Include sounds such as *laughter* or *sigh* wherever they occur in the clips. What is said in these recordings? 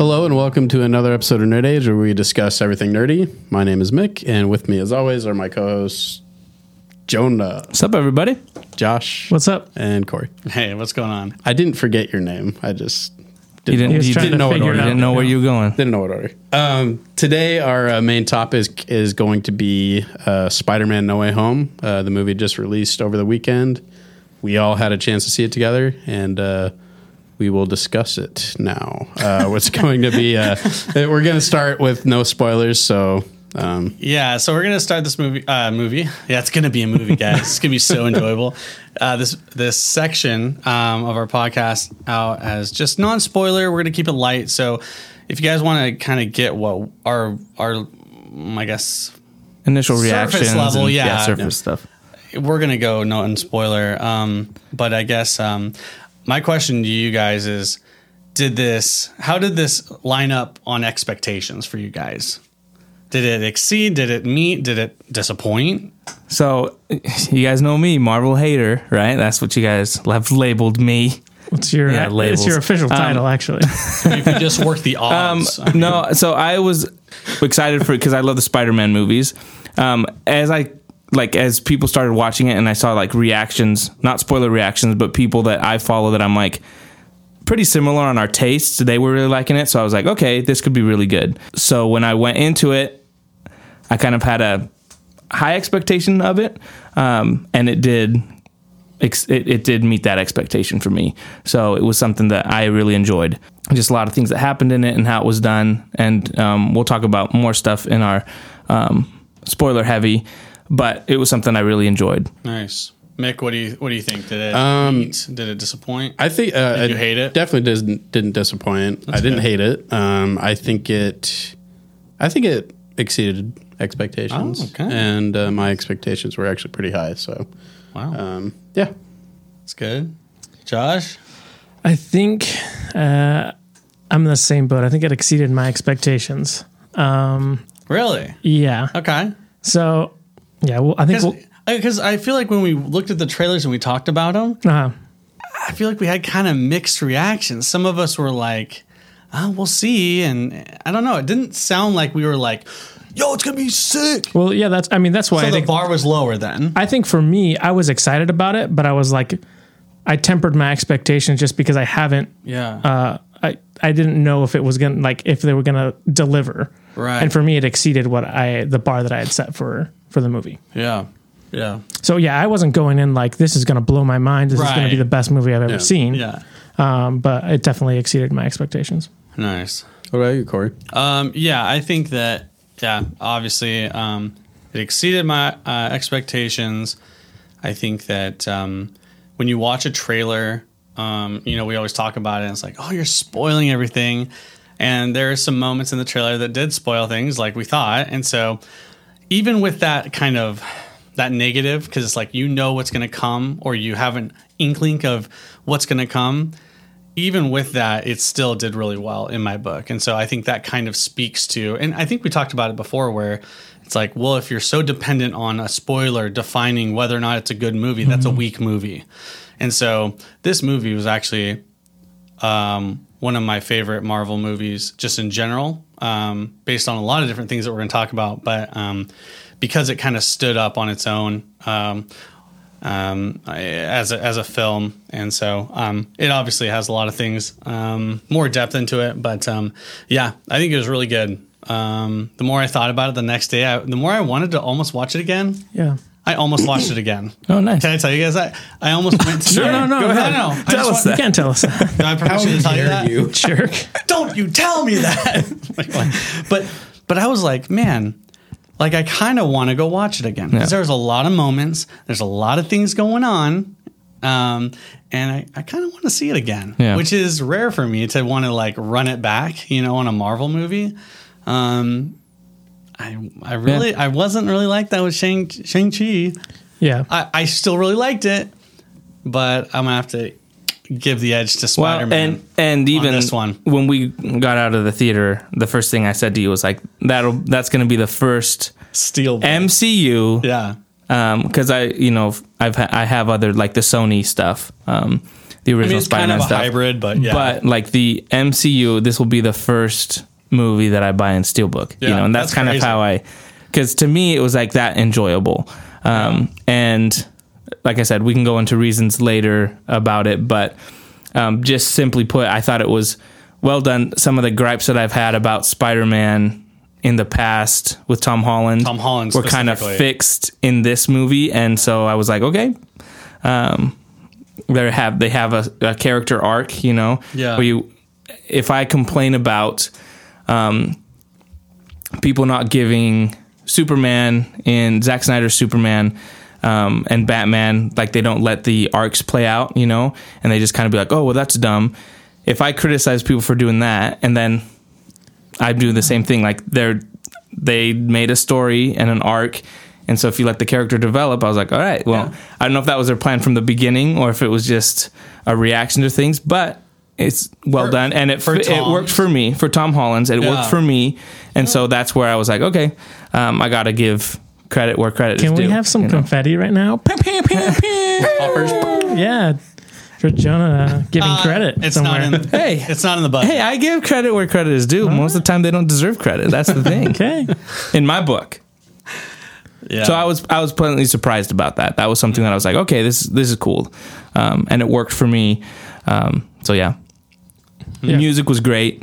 Hello and welcome to another episode of Nerd Age where we discuss everything nerdy. My name is Mick, and with me, as always, are my co-hosts Jonah, What's up, everybody? Josh, What's up? and Corey. Hey, what's going on? I didn't forget your name. I just You didn't, didn't, He you trying didn't to know, figure what, it you out. didn't know where you were going. didn't know what order. Um, today, our uh, main topic is, is going to be uh, Spider-Man: No Way Home. Uh, the movie just released over the weekend. We all had a chance to see it together, and uh, we will discuss it now. Uh, what's going to be? Uh, we're going to start with no spoilers, so. Um, Yeah, so we're gonna start this movie. Uh, movie. Yeah, it's gonna be a movie, guys. it's gonna be so *laughs* enjoyable. Uh, this this section um, of our podcast out as just non spoiler. We're gonna keep it light. So if you guys want to kind of get what our our mm, I guess Initial Surface reactions. level, and- yeah. surface stuff. we're gonna go non spoiler. Um, but I guess um, my question to you guys is: Did this? How did this line up on expectations for you guys? Did it exceed? Did it meet? Did it disappoint? So, *laughs* you guys know me, Marvel hater, right? That's what you guys have labeled me. What's your Yeah, it's your official Um, title actually? *laughs* You just work the odds. I mean, No, so I was excited for it because I love the Spider-Man movies. Um, as I like, as people started watching it, and I saw like reactions, not spoiler reactions, but people that I follow that I'm like pretty similar on our tastes. They were really liking it, so I was like, okay, this could be really good. So when I went into it, I kind of had a high expectation of it, um, and it did. It, it did meet that expectation for me, so it was something that I really enjoyed. Just a lot of things that happened in it and how it was done, and um, we'll talk about more stuff in our um, spoiler heavy. But it was something I really enjoyed. nice, Mick. What do you what do you think? Did it Um, meet? Did it disappoint? I think uh, Did you hate it? Definitely didn't didn't disappoint. I didn't good. hate it. Um, I think it, I think it exceeded expectations, Oh, okay. and uh, my expectations were actually pretty high. So, wow, um, yeah, it's good. Josh, I think uh, I'm in the same boat. I think it exceeded my expectations. Um, really? yeah. Okay. So yeah, well, I think we'll, Because I feel like when we looked at the trailers and we talked about them, uh, I feel like we had kind of mixed reactions. Some of us were like, oh, we'll see. And I don't know. It didn't sound like we were like, yo, it's going to be sick. well, yeah. That's I mean that's why So I the think bar was lower then. I think for me I was excited about it, but I was like I tempered my expectations just because I haven't Yeah. uh, I I didn't know if it was gonna like if they were gonna deliver. Right. And for me, it exceeded what I the bar that I had set for for the movie. yeah. Yeah. So yeah, I wasn't going in like this is gonna blow my mind. This is gonna Right. be the best movie I've ever Yeah. seen. Yeah. Um, but it definitely exceeded my expectations. Nice. what about you, Corey? Um, yeah, I think that, yeah, obviously um, it exceeded my uh, expectations. I think that um, when you watch a trailer, um, you know, we always talk about it, and it's like, oh, you're spoiling everything. And there are some moments in the trailer that did spoil things like we thought. And so, even with that kind of that negative, because it's like you know what's going to come, or you have an inkling of what's going to come, even with that, it still did really well in my book. And so I think that kind of speaks to, and I think we talked about it before where it's like, well, if you're so dependent on a spoiler defining whether or not it's a good movie, that's a weak movie. And so this movie was actually um, one of my favorite Marvel movies just in general, um, based on a lot of different things that we're going to talk about. But um, because it kind of stood up on its own, um, um, as a, as a film, and so um, it obviously has a lot of things, um, more depth into it. But yeah, I think it was really good. The more I thought about it the next day, I, the more I wanted to almost watch it again. Yeah. I almost watched it again. *clears throat* Oh, nice. Can I tell you guys that? I almost went to *laughs* No, no, no, Go no. ahead. No, I Tell us You that. can't tell us that. Do I permission to tell you that? you? *laughs* jerk. Don't you tell me that. *laughs* Like, what? but but I was like, man, like I kind of want to go watch it again because Yeah. there's a lot of moments, there's a lot of things going on, um, and I, I kind of want to see it again, Yeah. which is rare for me to want to like run it back, you know, on a Marvel movie. Um, I I really I wasn't really like that with Shang Shang Chi. Yeah. I, I still really liked it, but I'm gonna have to give the edge to Spider Well, Man. and and even this one. when we got out of the theater, the first thing I said to you was like, "That'll that's going to be the first Steel. MCU yeah. because I you know I've ha- I have other like the Sony stuff. Um, the I original mean, Spider-Man of stuff. hybrid, but yeah. But like the MCU, this will be the first movie that I buy in Steelbook. you know, and that's, that's kind crazy. of how I, because to me it was like that enjoyable. Um, And like I said, we can go into reasons later about it, but um, just simply put, I thought it was well done. Some of the gripes that I've had about Spider-Man in the past with Tom Holland, Tom Holland were kind of fixed in this movie, and so I was like, okay. Um, they have they have a, a character arc, you know. Yeah. Where you, if I complain about, um, people not giving Superman in Zack Snyder's Superman. Um, and Batman, like they don't let the arcs play out, you know, and they just kind of be like, "Oh, well, that's dumb." If I criticize people for doing that, and then I do the same thing, like they're they made a story and an arc, and so if you let the character develop, I was like, "All right, well, I don't know if that was their plan from the beginning or if it was just a reaction to things, but it's well For- done and it for it worked for me for Tom Holland's. It Yeah. worked for me, and so that's where I was like, okay, um, I got to give credit where credit Can is due. Can we have some you know? confetti right now? Pew, pew, pew, pew. yeah, for Jonah giving Uh, credit It's somewhere. not in. Hey. it's not in the budget. Hey, I give credit where credit is due. Most of the time, they don't deserve credit. That's the thing. okay, In my book, yeah. so I was I was pleasantly surprised about that. That was something that I was like, okay, this this is cool, um, and it worked for me. Um, so yeah, Yeah. music was great.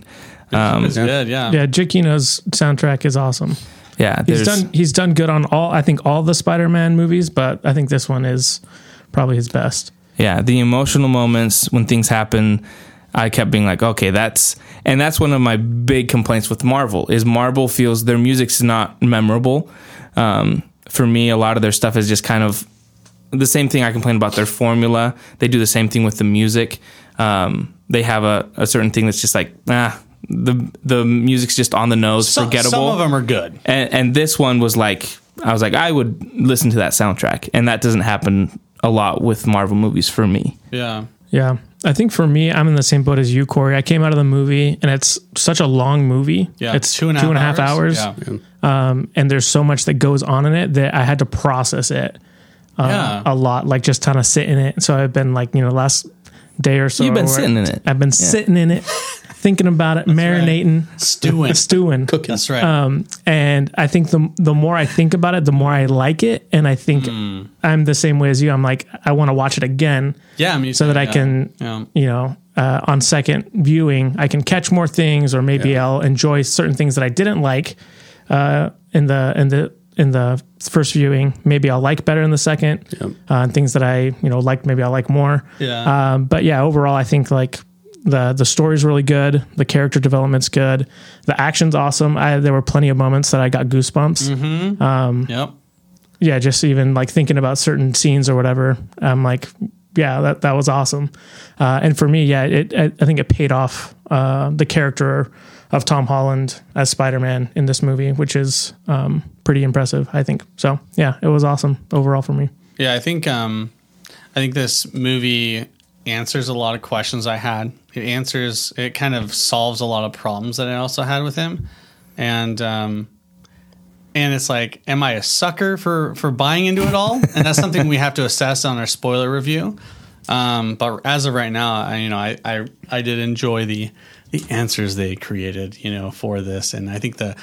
Um, it's good. Yeah. yeah, Giacchino's soundtrack is awesome. yeah, He's done he's done good on all I think all the Spider-Man movies, but I think this one is probably his best. yeah the emotional moments when things happen. I kept being like, okay, that's and that's one of my big complaints with Marvel is Marvel feels their music's not memorable. Um, for me, a lot of their stuff is just kind of the same thing I complain about their formula. They do the same thing with the music. Um, they have a, a certain thing that's just like, ah, the the music's just on the nose, Some, forgettable. some of them are good. and, and this one was like, I was like, I would listen to that soundtrack, and that doesn't happen a lot with Marvel movies for me. Yeah. Yeah. I think for me, I'm in the same boat as you, Corey. I came out of the movie and it's such a long movie. Yeah. It's two and a half hours. Yeah. Um, and there's so much that goes on in it that I had to process it uh, Yeah. a lot, like just kind of sit in it. So I've been like, you know, last day or so. You've been sitting in it. I've been sitting in it, thinking about it, marinating, Stewing. *laughs* stewing. Cooking. That's right. Um, and I think the the more I think about it, the more I like it. And I think Hmm. I'm the same way as you. I'm like, I want to watch it again yeah. Me so too, that I yeah. can, Yeah. you know, uh, on second viewing, I can catch more things, or maybe I'll enjoy certain things that I didn't like uh, in the in the in the first viewing. Maybe I'll like better in the second, Yep. uh, and things that I you know liked, maybe I'll like more. Yeah. Um, but yeah, overall, I think like the the story's really good, the character development's good, the action's awesome. I, there were plenty of moments that I got goosebumps. Mm-hmm. yep. Yeah, just even like thinking about certain scenes or whatever. I'm like, yeah, that that was awesome. Uh, and for me, yeah, it I, I think it paid off uh, the character of Tom Holland as Spider Man in this movie, which is um, pretty impressive. I think so. Yeah, it was awesome overall for me. Yeah, I think um, I think this movie answers a lot of questions I had. It answers, it kind of solves a lot of problems that I also had with him, and um, and it's like, am I a sucker for for buying into it all? And that's something we have to assess on our spoiler review. Um, but as of right now, I, you know, I, I I did enjoy the the answers they created, you know, for this, and I think the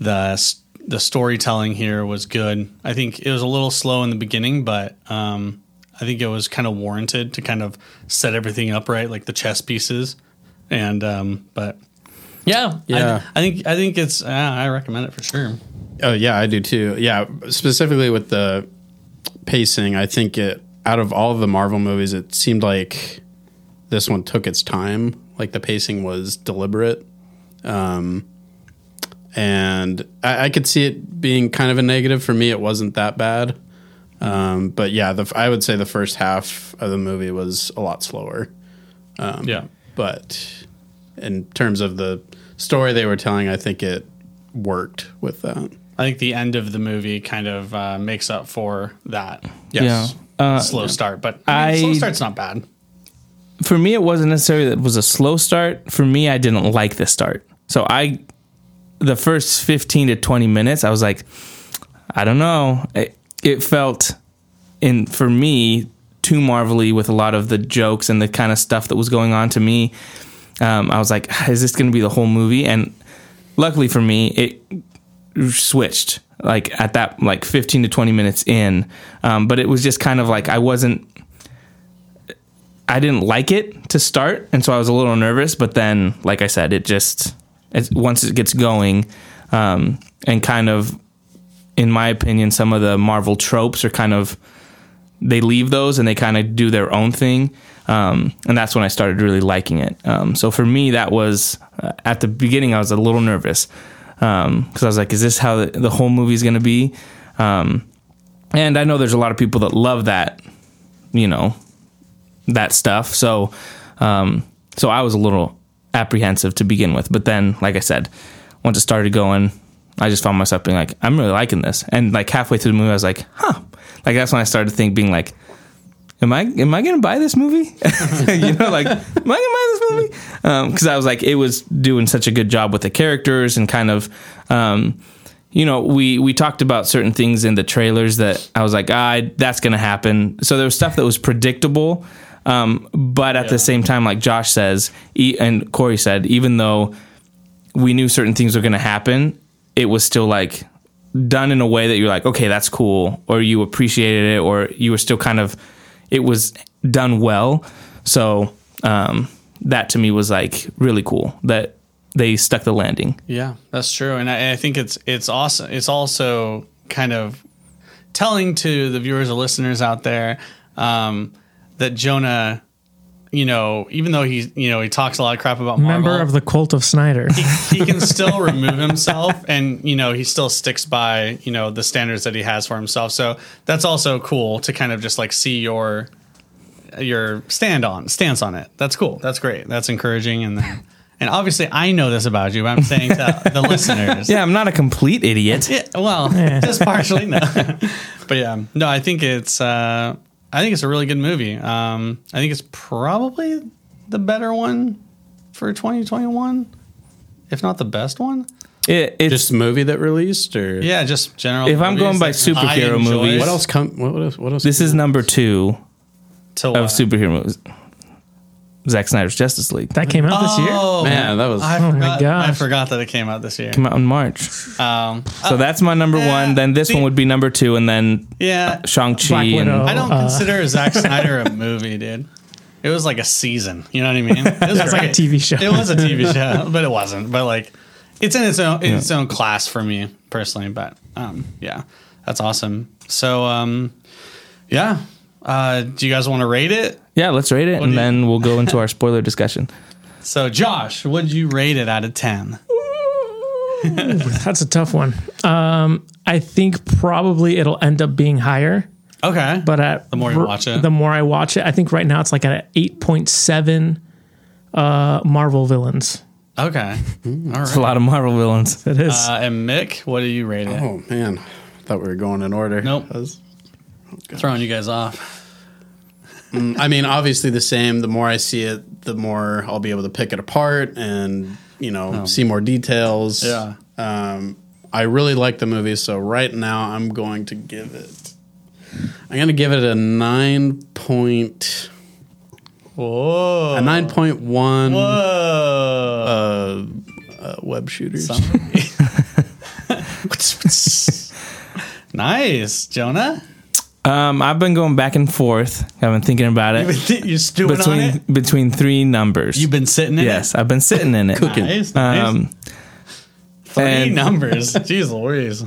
the the storytelling here was good. I think it was a little slow in the beginning, but um, I think it was kind of warranted to kind of set everything up right, like the chess pieces. And um, but yeah, Yeah. I, I think I think it's uh, I recommend it for sure. Oh yeah, I do too. Yeah, specifically with the pacing, I think it out of all of the Marvel movies, it seemed like this one took its time. Like the pacing was deliberate, um, and I, I could see it being kind of a negative. For me, it wasn't that bad. Um, but yeah, the, I would say the first half of the movie was a lot slower. Um, Yeah. but in terms of the story they were telling, I think it worked with that. I think the end of the movie kind of uh, makes up for that Yes. Yeah. Uh, slow start. But I I- mean, slow start's not bad. For me, it wasn't necessarily that it was a slow start. For me, I didn't like the start. So I, the first 15 to 20 minutes, I was like, I don't know. It, it felt, in for me, too marvelly with a lot of the jokes and the kind of stuff that was going on to me. Um, I was like, is this going to be the whole movie? And luckily for me, it switched like at that like 15 to 20 minutes in. Um, but it was just kind of like I wasn't. I didn't like it to start, and so I was a little nervous. But then, like I said, it just once it gets going, um, and kind of, in my opinion, some of the Marvel tropes are kind of they leave those and they kind of do their own thing. Um, and that's when I started really liking it. Um, so for me, that was uh, at the beginning, I was a little nervous because um, I was like, is this how the, the whole movie is going to be? Um, and I know there's a lot of people that love that, you know, that stuff. So, um, so I was a little apprehensive to begin with. But then, like I said, once it started going, I just found myself being like, I'm really liking this. And like halfway through the movie, I was like, huh. Like that's when I started think, being like, am I am I gonna buy this movie? *laughs* you know, like am I gonna buy this movie? Because um, I was like, it was doing such a good job with the characters and kind of, um, you know, we we talked about certain things in the trailers that I was like, ah, that's gonna happen. So there was stuff that was predictable, um, but at yeah. the same time, like Josh says and Corey said, even though we knew certain things were gonna happen, it was still like done in a way that you're like, okay, that's cool, or you appreciated it, or you were still kind of it was done well. So um, that to me was like really cool that they stuck the landing. Yeah, that's true, and I, I think it's it's awesome. It's also kind of telling to the viewers or listeners out there um, that Jonah you know, even though he, you know, he talks a lot of crap about Marvel, member of the cult of Snyder, he, he can still remove himself, and you know, he still sticks by you know the standards that he has for himself. So that's also cool to kind of just like see your your stand on stance on it. That's cool. That's great. That's encouraging, and then. And obviously, I know this about you. But I'm saying to the *laughs* listeners. Yeah, I'm not a complete idiot. Yeah, well, yeah. just partially. No, *laughs* but yeah, no. I think it's. Uh, I think it's a really good movie. Um, I think it's probably the better one for 2021, if not the best one. It, it's just a movie that released, or yeah, just general. If I'm going by superhero movies, what else come? What, else? What else? This is number two of superhero movies. Zack Snyder's Justice League. That came out this year. Oh, Man, that was. I oh forgot, my gosh! I forgot that it came out this year. Came out in March. Um, so uh, that's my number yeah, one. Then this see, one would be number two, and then yeah, uh, Shang Chi. And I don't uh, consider Zack Snyder a movie, dude. It was like a season. You know what I mean? It was like a TV show. It was a TV *laughs* show, but it wasn't. But like, it's in its own in its own class for me personally. But um, yeah, that's awesome. So um, yeah, uh, do you guys want to rate it? Yeah, let's rate it, what and then we'll go into our spoiler discussion. *laughs* So, Josh, would you rate it out of ten? that's a tough one. Um, I think probably it'll end up being higher. Okay, but at the more you watch it, the more I watch it, I think right now it's like at eight point seven uh, Marvel villains. Okay, mm, all right. a lot of Marvel villains. It is. Uh, and Mick, what do you rate it? Oh man, I thought we were going in order. Nope, was, oh, throwing you guys off. Mm, I mean, obviously the same. The more I see it, the more I'll be able to pick it apart and you know oh. see more details. Yeah. Um, I really like the movie, so right now I'm going to give it. I'm going to give it a nine point. Whoa. A nine point one. Whoa. Uh, uh, web shooters. *laughs* *laughs* *laughs* nice, Jonah. Um, I've been going back and forth. I've been thinking about it. Th- you're stewing between on it? between three numbers. You've been sitting in yes, it. Yes, I've been sitting in it. Cooking. Nice, nice. Um, three and numbers. *laughs* Jeez Louise.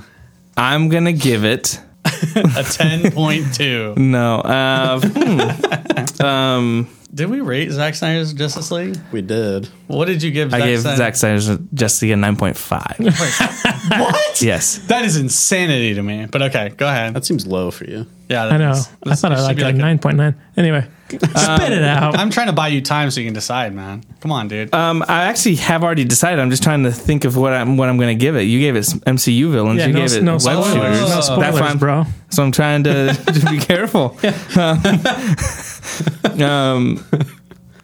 I'm gonna give it *laughs* a ten point two. *laughs* No. Uh, hmm. um, did we rate Zack Snyder's Justice League? We did. What did you give? I Zack gave Snyder? Zack Snyder's Justice League a nine point five. *laughs* what? Yes. That is insanity to me. But okay, go ahead. That seems low for you. Yeah, I know. Is, I thought I liked like, like nine point nine. Anyway, um, spit it out. I'm trying to buy you time so you can decide, man. Come on, dude. Um, I actually have already decided. I'm just trying to think of what I'm what I'm going to give it. You gave it MCU villains. Yeah, you no, gave it no web spoilers. shooters. No spoilers, That's bro. So I'm trying to, *laughs* to be careful. *laughs* um,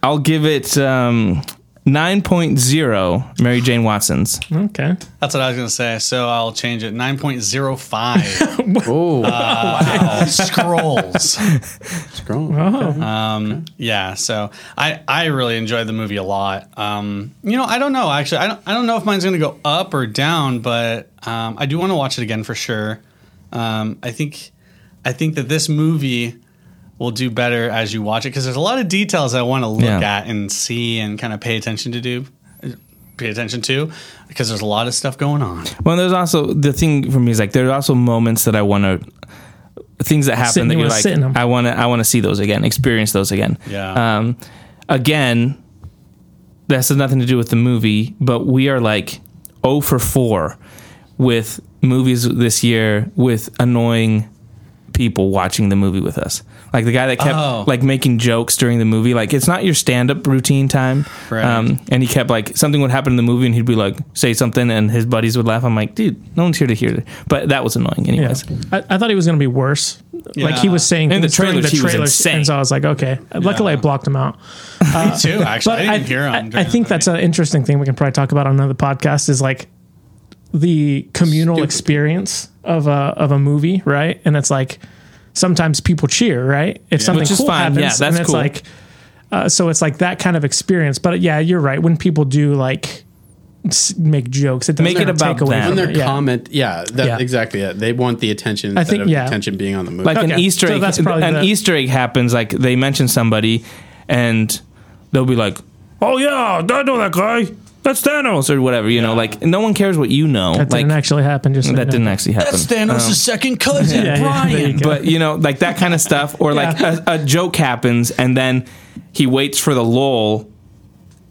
I'll give it um, 9.0 Mary Jane Watson's. Okay. That's what I was going to say. So I'll change it 9.05. *laughs* oh, uh, wow. Scrolls. Oh, Oh, Um, Yeah, so I, I really enjoyed the movie a lot. Um, you know, I don't know actually. I don't I don't know if mine's going to go up or down, but um, I do want to watch it again for sure. Um, I think I think that this movie will do better as you watch it because there's a lot of details I want to look Yeah. at and see and kind of pay attention to do pay attention to because there's a lot of stuff going on. Well, there's also the thing for me is like there's also moments that I want to things that happen Sit- that you you're like sit in 'em. I want to I want to see those again, experience those again. Yeah. Um, again, this has nothing to do with the movie, but we are like 0 for 4 with movies this year with annoying people watching the movie with us. Like the guy that kept Oh. like making jokes during the movie. Like it's not your stand up routine time. Right. Um, and he kept like something would happen in the movie and he'd be like say something and his buddies would laugh. I'm like, dude, no one's here to hear it. But that was annoying yeah. anyways. I, I thought he was going to be worse. Like he was saying In the trailer, the trailer, was insane. and so I was like, okay. Luckily, I blocked him out. *laughs* Me too, actually. I didn't hear him. I, I think that's an interesting thing we can probably talk about on another podcast. Is like the communal Stupid. experience of a of a movie, right? And it's like sometimes people cheer, right? If something Which is cool fine. happens, Yeah, that's and it's cool. like uh, so it's like that kind of experience. But yeah, you're right. When people do like make jokes, it doesn't Make it about take away them. from when their Yeah. comment, yeah, that, Yeah. exactly it. They want the attention I instead think- of yeah. attention being on the movie. like an Okay. Easter So egg. that's probably an the- Easter egg happens. Like they mention somebody, and they'll be like, "Oh yeah, I know that guy. That's Thanos or whatever." You know, like no one cares what you know. That like didn't actually happen. Just so that you know. didn't actually happen. That's Thanos' um, second cousin, *laughs* Yeah, yeah, there you go. but you know, like that kind of stuff, or like a, a joke happens, and then he waits for the lull.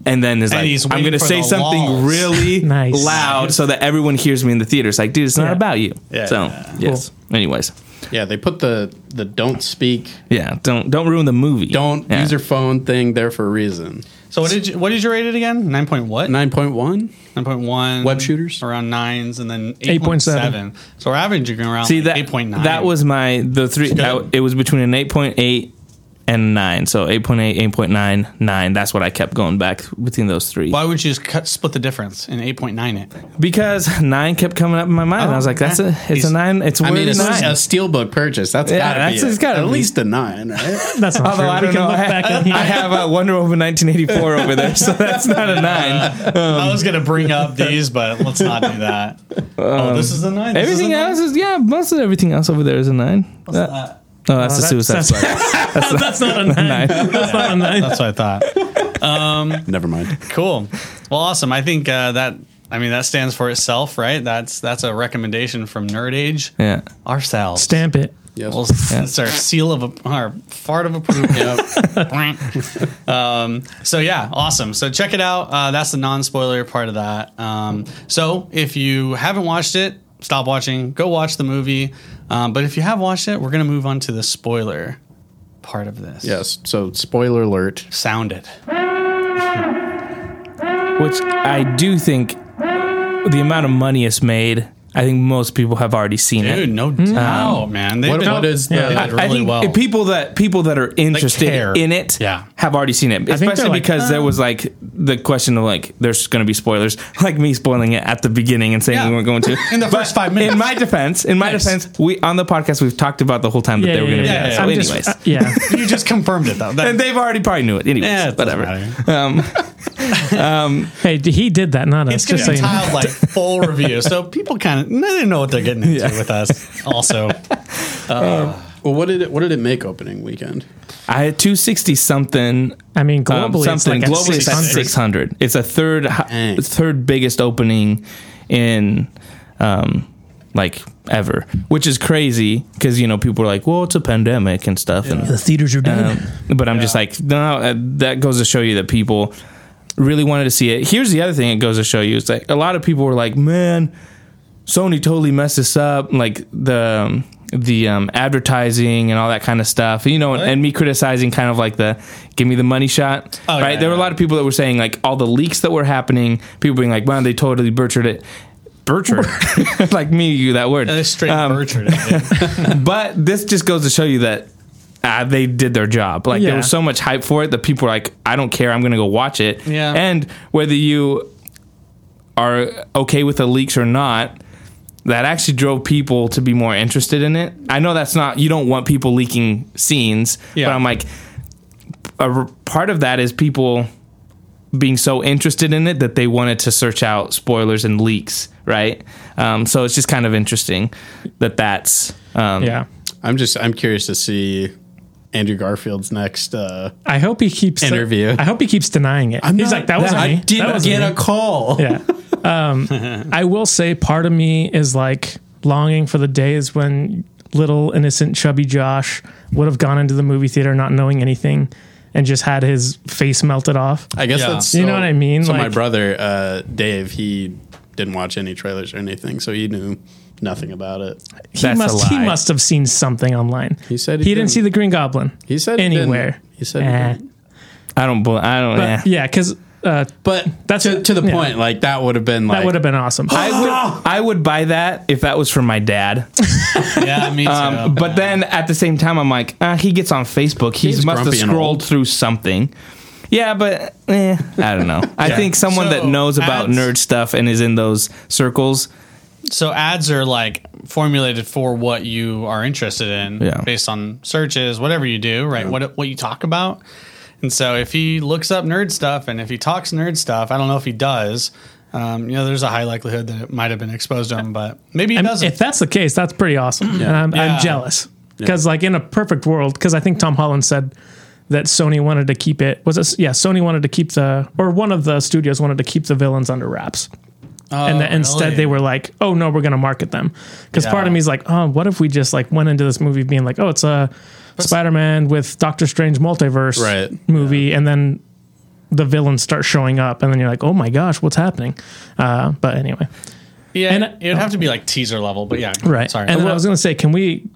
And then is And like, he's I'm waiting going to for say the something lulls. really *laughs* Nice. loud so that everyone hears me in the theater. It's like, dude, it's not Yeah. about you. Yeah. So, yes. Anyways, yeah, they put the the don't speak, yeah, don't don't ruin the movie. don't Yeah. use your phone thing there for a reason. So what did you what did you rate it again? Nine point what? Nine point one. Nine point one. Web shooters? around nines, and then eight point seven. seven. So we're averaging around See like that eight point nine. that was my the three. good. I- it was between an eight point eight and nine. So 8.8, 8.9, 9. That's what I kept going back between those three. Why would you just cut split the difference in eight point nine it? Because nine kept coming up in my mind. I was like, that's a it's He's- a nine. It's I worth mean, a it's nine. a steelbook purchase. That's Yeah, gotta that's- be it's a- gotta at be. least a nine, right? *laughs* That's not Although true. I don't can know, look I, back *laughs* and I have a Wonder Woman 1984 over there, so that's not a nine. *laughs* I was gonna bring up these, but let's not do that. oh, this is a nine. This is Everything nine? else is yeah. Most of everything else over there is a nine. What's Uh, that? Oh, that's Oh, the Suicide *laughs* that's- Squad. that's not a *laughs* nine. Nine. That's not a nine. That's what I thought. Never mind. Cool. Well, awesome. I think uh, that. I mean, that stands for itself, right? That's that's a recommendation from Nerd Age Yeah. ourselves. Stamp it. Yes. Well, it's our seal of a, our fart of approval. *laughs* Yep. um, so yeah, awesome. So check it out. Uh, that's the non-spoiler part of that. Um, so if you haven't watched it, stop watching. Go watch the movie. Um, but if you have watched it, we're gonna move on to the spoiler part of this. yes. So, spoiler alert. Sound it. Which I do think the amount of money it's made, I think most people have already seen it. Dude, no um, doubt, man. They've What, been- what is the? Yeah. I- I really think well. people that people that are interested in it Yeah. have already seen it, they're especially like, because there "Oh." was like the question of like there's going to be spoilers, *laughs* like me spoiling it at the beginning and saying Yeah. we weren't going to *laughs* In the first five minutes. In my defense, in my Nice. defense, we on the podcast we've talked about the whole time that Yeah, they were going to yeah, be. yeah. So, I'm anyways, just, uh, yeah. *laughs* you just confirmed it though. That, and they've already probably knew it. Anyways, Yeah, it doesn't whatever. matter. Um, Um, Hey, he did that, not us. it's gonna Just so be you like full review, so people kind of they didn't know what they're getting into with us. Also, *laughs* Well, what did it? What did it make opening weekend? I had two sixty something. I mean, um, globally, it's something like globally it's 600. 600 it's a third Dang. third biggest opening in um like ever which is crazy because you know people are like well it's a pandemic and stuff and The theaters are dead. um, but I'm just like, no, uh, that goes to show you that people really wanted to see it. Here's the other thing it goes to show you: it's like a lot of people were like, man, Sony totally messed this up, like the um, the um, advertising and all that kind of stuff. You know, and, and me criticizing kind of like the give me the money shot. Oh, right? yeah, there were a lot of people that were saying like all the leaks that were happening. People being like, man, they totally butchered it. Butchered, *laughs* *laughs* like me, you that word. straight Um, butchered *laughs* but this just goes to show you that uh, they did their job. Like there was so much hype for it that people were like, I don't care, I'm going to go watch it. Yeah. And whether you are okay with the leaks or not, that actually drove people to be more interested in it. I know that's not you don't want people leaking scenes, Yeah. but I'm like a r- part of that is people being so interested in it that they wanted to search out spoilers and leaks, right? Um, so it's just kind of interesting that that's um, Yeah. I'm just I'm curious to see Andrew Garfield's next. Uh, I hope he keeps Interview. I hope he keeps denying it. He's like, that wasn't I me. didn't wasn't get me." a call. *laughs* yeah. Um, *laughs* I will say part of me is like longing for the days when little innocent chubby Josh would have gone into the movie theater not knowing anything and just had his face melted off. I guess Yeah. that's You know what I mean? So my brother uh, Dave, he didn't watch any trailers or anything, so he knew nothing about it. He That's a must he lie. must have seen something online. He said he, he didn't didn't. see the Green Goblin. He said he anywhere. didn't. He said he Eh. didn't. I don't bel- I don't But yeah. yeah, because uh, But That's- to, to the yeah. point, like that would have been like that would have been awesome. *gasps* I would I would buy that if that was from my dad. *laughs* Yeah, me too. Um, but then at the same time, I'm like, uh, he gets on Facebook. He He's must have grumpy and scrolled old. through something. Yeah, but eh, I don't know. I *laughs* think someone that So, knows about ads- nerd stuff and is in those circles. So ads are like formulated for what you are interested in Yeah. based on searches, whatever you do, right? What what you talk about. And so if he looks up nerd stuff and if he talks nerd stuff, I don't know if he does. Um, you know, there's a high likelihood that it might have been exposed to him, but maybe he And doesn't. if that's the case, that's pretty awesome, and I'm, Yeah. I'm jealous because, like, in a perfect world, because I think Tom Holland said that Sony wanted to keep it. Was it? Yeah, Sony wanted to keep the, or one of the studios wanted to keep the villains under wraps, and that instead Oh, really? they were like, "Oh no, we're going to market them." Because part of me is like, "Oh, what if we just like went into this movie being like, oh, it's a Spider-Man with Doctor Strange multiverse Right. movie,' and then." The villains start showing up, and then you're like, "Oh my gosh, what's happening?" Uh, but anyway, yeah, and- it would have to be like teaser level, but yeah, Right. Sorry, And then I was going to say, can we,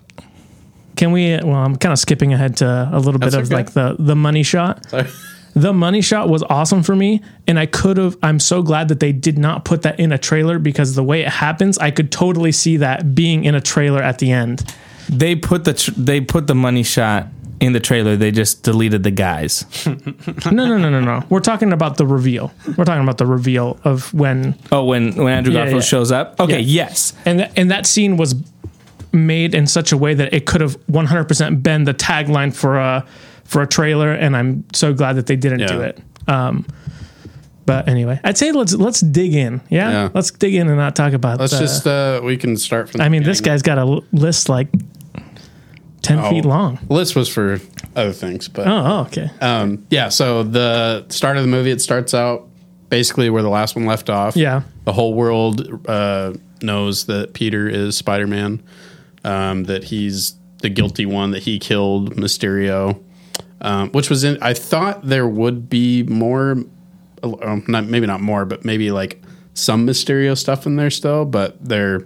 can we, well, I'm kind of skipping ahead to a little bit of okay. like the, the money shot. Sorry. *laughs* The money shot was awesome for me. And I could have, I'm so glad that they did not put that in a trailer because the way it happens, I could totally see that being in a trailer at the end. They put the tr- they put the money shot in the trailer. They just deleted the guys. No, no, no, no, no. We're talking about the reveal. We're talking about the reveal of when, Oh, when when Andrew Yeah, Garfield yeah. shows up. Okay, Yeah. yes. and, th- and that scene was made in such a way that it could have 100% been the tagline for a, for a trailer. And I'm so glad that they didn't do it. Um, but anyway, I'd say let's let's dig in. Yeah, Yeah. let's dig in and not talk about. Let's the- just uh, we can start from. I mean, this guy's got a list like ten Oh. feet long. list was for other things, but Oh, oh, okay. um, yeah. So the start of the movie, it starts out basically where the last one left off. Yeah. the whole world uh, knows that Peter is Spider Man, um, that he's the guilty one, that he killed Mysterio, um, which was in. I thought there would be more, um, not maybe not more, but maybe like some Mysterio stuff in there still, but there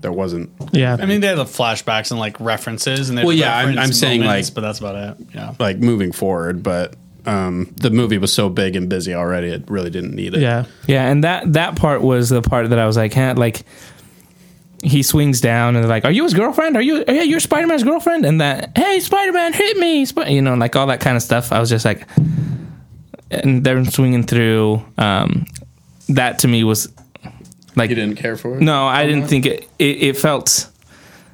there wasn't. Yeah, I mean, they had the flashbacks and like references, and they Well, yeah, I'm- I'm saying, like- but that's about it. Yeah, like moving forward, but um, the movie was so big and busy already, it really didn't need it. yeah, Yeah, and that that part was the part that I was like, huh, like he swings down and they're like, "Are you his girlfriend? Are you? Yeah, you're Spider Man's girlfriend." And that, hey, Spider Man, hit me, Sp-, you know, like all that kind of stuff. I was just like, and they're swinging through. Um, that to me was like, You didn't care for it? no, I didn't think it, it. It felt,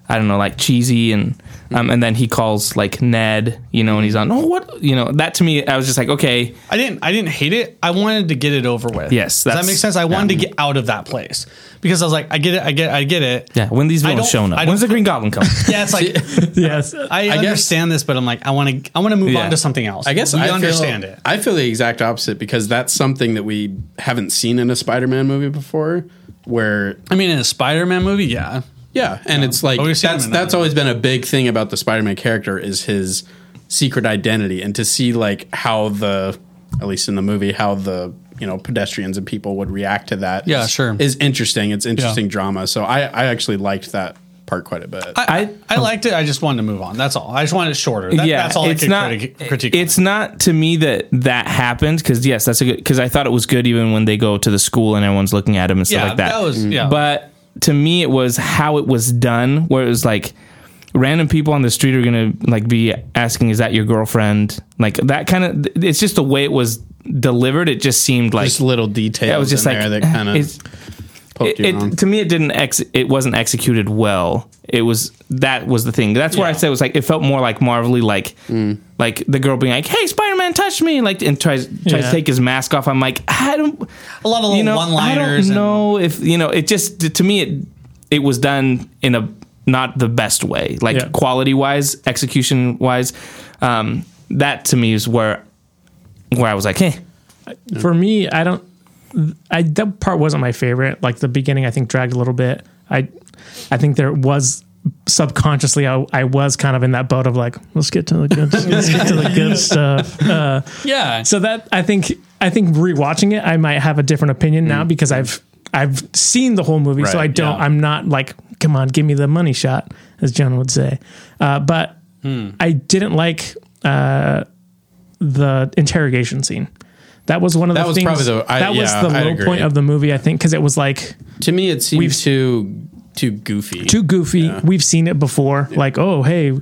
I don't know, like cheesy and. Um, and then he calls like Ned, you know, and he's on. Oh, what? You know, that to me, I was just like, okay, I didn't. I didn't hate it. I wanted to get it over with. Yes, does that that's- make sense? I wanted to get out of that place because I was like, I get it. I get. I get it. yeah, when these villains don't- showing up? When's the Green Goblin come? *laughs* Yeah, it's like *laughs* yes. I, guess- understand this, but I'm like, I want to. I want to move Yeah. on to something else. I guess we I understand feel, it. I feel the exact opposite because that's something that we haven't seen in a Spider-Man movie before. Where I mean, in a Spider-Man movie, yeah, yeah, and it's like But we've seen that's that's that. always been a big thing about the Spider-Man character is his secret identity, and to see like how the at least in the movie how the you know pedestrians and people would react to that. Yeah, is- sure. is interesting. It's interesting drama. So I I actually liked that part quite a bit. I, I, liked it. I just wanted to move on. That's all. I just wanted it shorter. That, that's all it's I could not. critic, critique. it's it. not to me that that happened because yes, that's a good. Because I thought it was good even when they go to the school and everyone's looking at him and stuff yeah, like that. that was yeah. But to me, it was how it was done, where it was like random people on the street are gonna like be asking, "Is that your girlfriend?" Like that kind of. It's just the way it was delivered. It just seemed like Just little details. yeah, it was just in like there that *laughs* kind of poked it, you it, to me it didn't ex it wasn't executed well it was that was the thing that's where i said it was like it felt more like marvelly like like the girl being like hey spider-man touch me like and tries tries Yeah. to take his mask off i'm like i don't A lot of little you know one-liners. i don't know if you know it just to me it it was done in a not the best way like Yeah. quality wise execution wise um that to me is where where i was like hey For me, I don't. I that part wasn't my favorite. Like the beginning, I think dragged a little bit. I, I think there was subconsciously I, I was kind of in that boat of like let's get to the good *laughs* let's get to the good stuff. Uh, Yeah. so that I think I think rewatching it, I might have a different opinion now because I've I've seen the whole movie, so I don't. yeah. I'm not like, come on, give me the money shot, as John would say. Uh, but I didn't like uh, the interrogation scene. That was one of That the was things. probably the- I- that was the I'd low agree. point of the movie, I think, because it was like to me, it seems We've- too too goofy. too goofy. We've seen it before. Like, oh hey,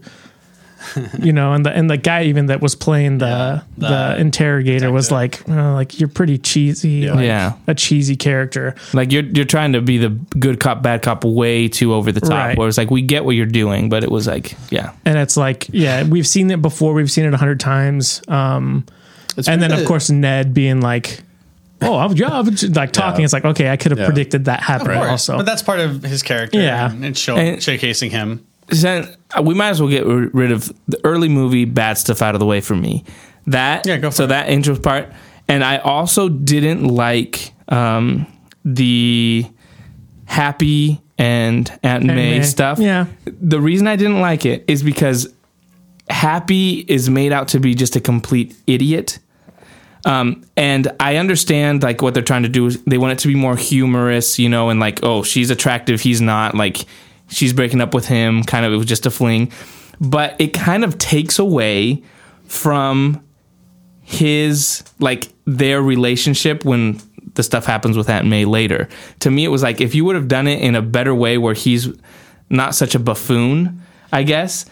you know, and the and the guy even that was playing the the, the interrogator was like, oh, like you're pretty cheesy, like, Yeah. a cheesy character. Like you're you're trying to be the good cop bad cop way too over the top. Right. Where it's like we get what you're doing, but it was like yeah, and it's like yeah we've seen it before we've seen it a hundred times um It's and then weird of course ned being like oh I was, yeah, I was like talking Yeah. it's like okay i could have Yeah. predicted that happen Of also but that's part of his character. Yeah. and it's show, And- showcasing him. then we might as well get r- rid of the early movie bad stuff out of the way for me. That Yeah, go for so it. that intro part, and I also didn't like um, the Happy and Aunt May May. stuff. Yeah. the reason I didn't like it is because Happy is made out to be just a complete idiot. Um, and I understand like what they're trying to do they want it to be more humorous, you know, and like, oh, she's attractive, he's not, like she's breaking up with him, kind of it was just a fling. But it kind of takes away from his like their relationship when the stuff happens with Aunt May later. To me, it was like if you would have done it in a better way where he's not such a buffoon, I guess.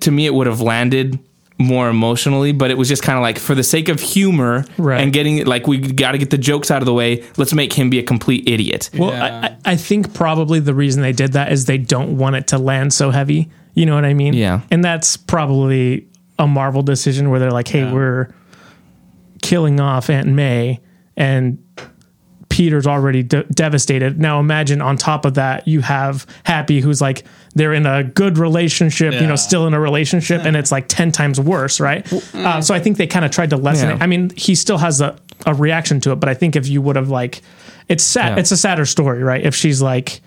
To me, it would have landed more emotionally, but it was just kind of like for the sake of humor Right. and getting like we got to get the jokes out of the way. Let's make him be a complete idiot. well Yeah. I, I I think probably the reason they did that is they don't want it to land so heavy you know what i mean Yeah. and that's probably a marvel decision where they're like hey Yeah. we're killing off aunt may and Peter's already de- devastated. Now imagine on top of that you have Happy who's like they're in a good relationship, you know, still in a relationship and it's like 10 times worse, right? Uh, so I think they kind of tried to lessen Yeah. it. I mean, he still has a, a reaction to it, but I think if you would have like it's sad Yeah. it's a sadder story, right? If she's like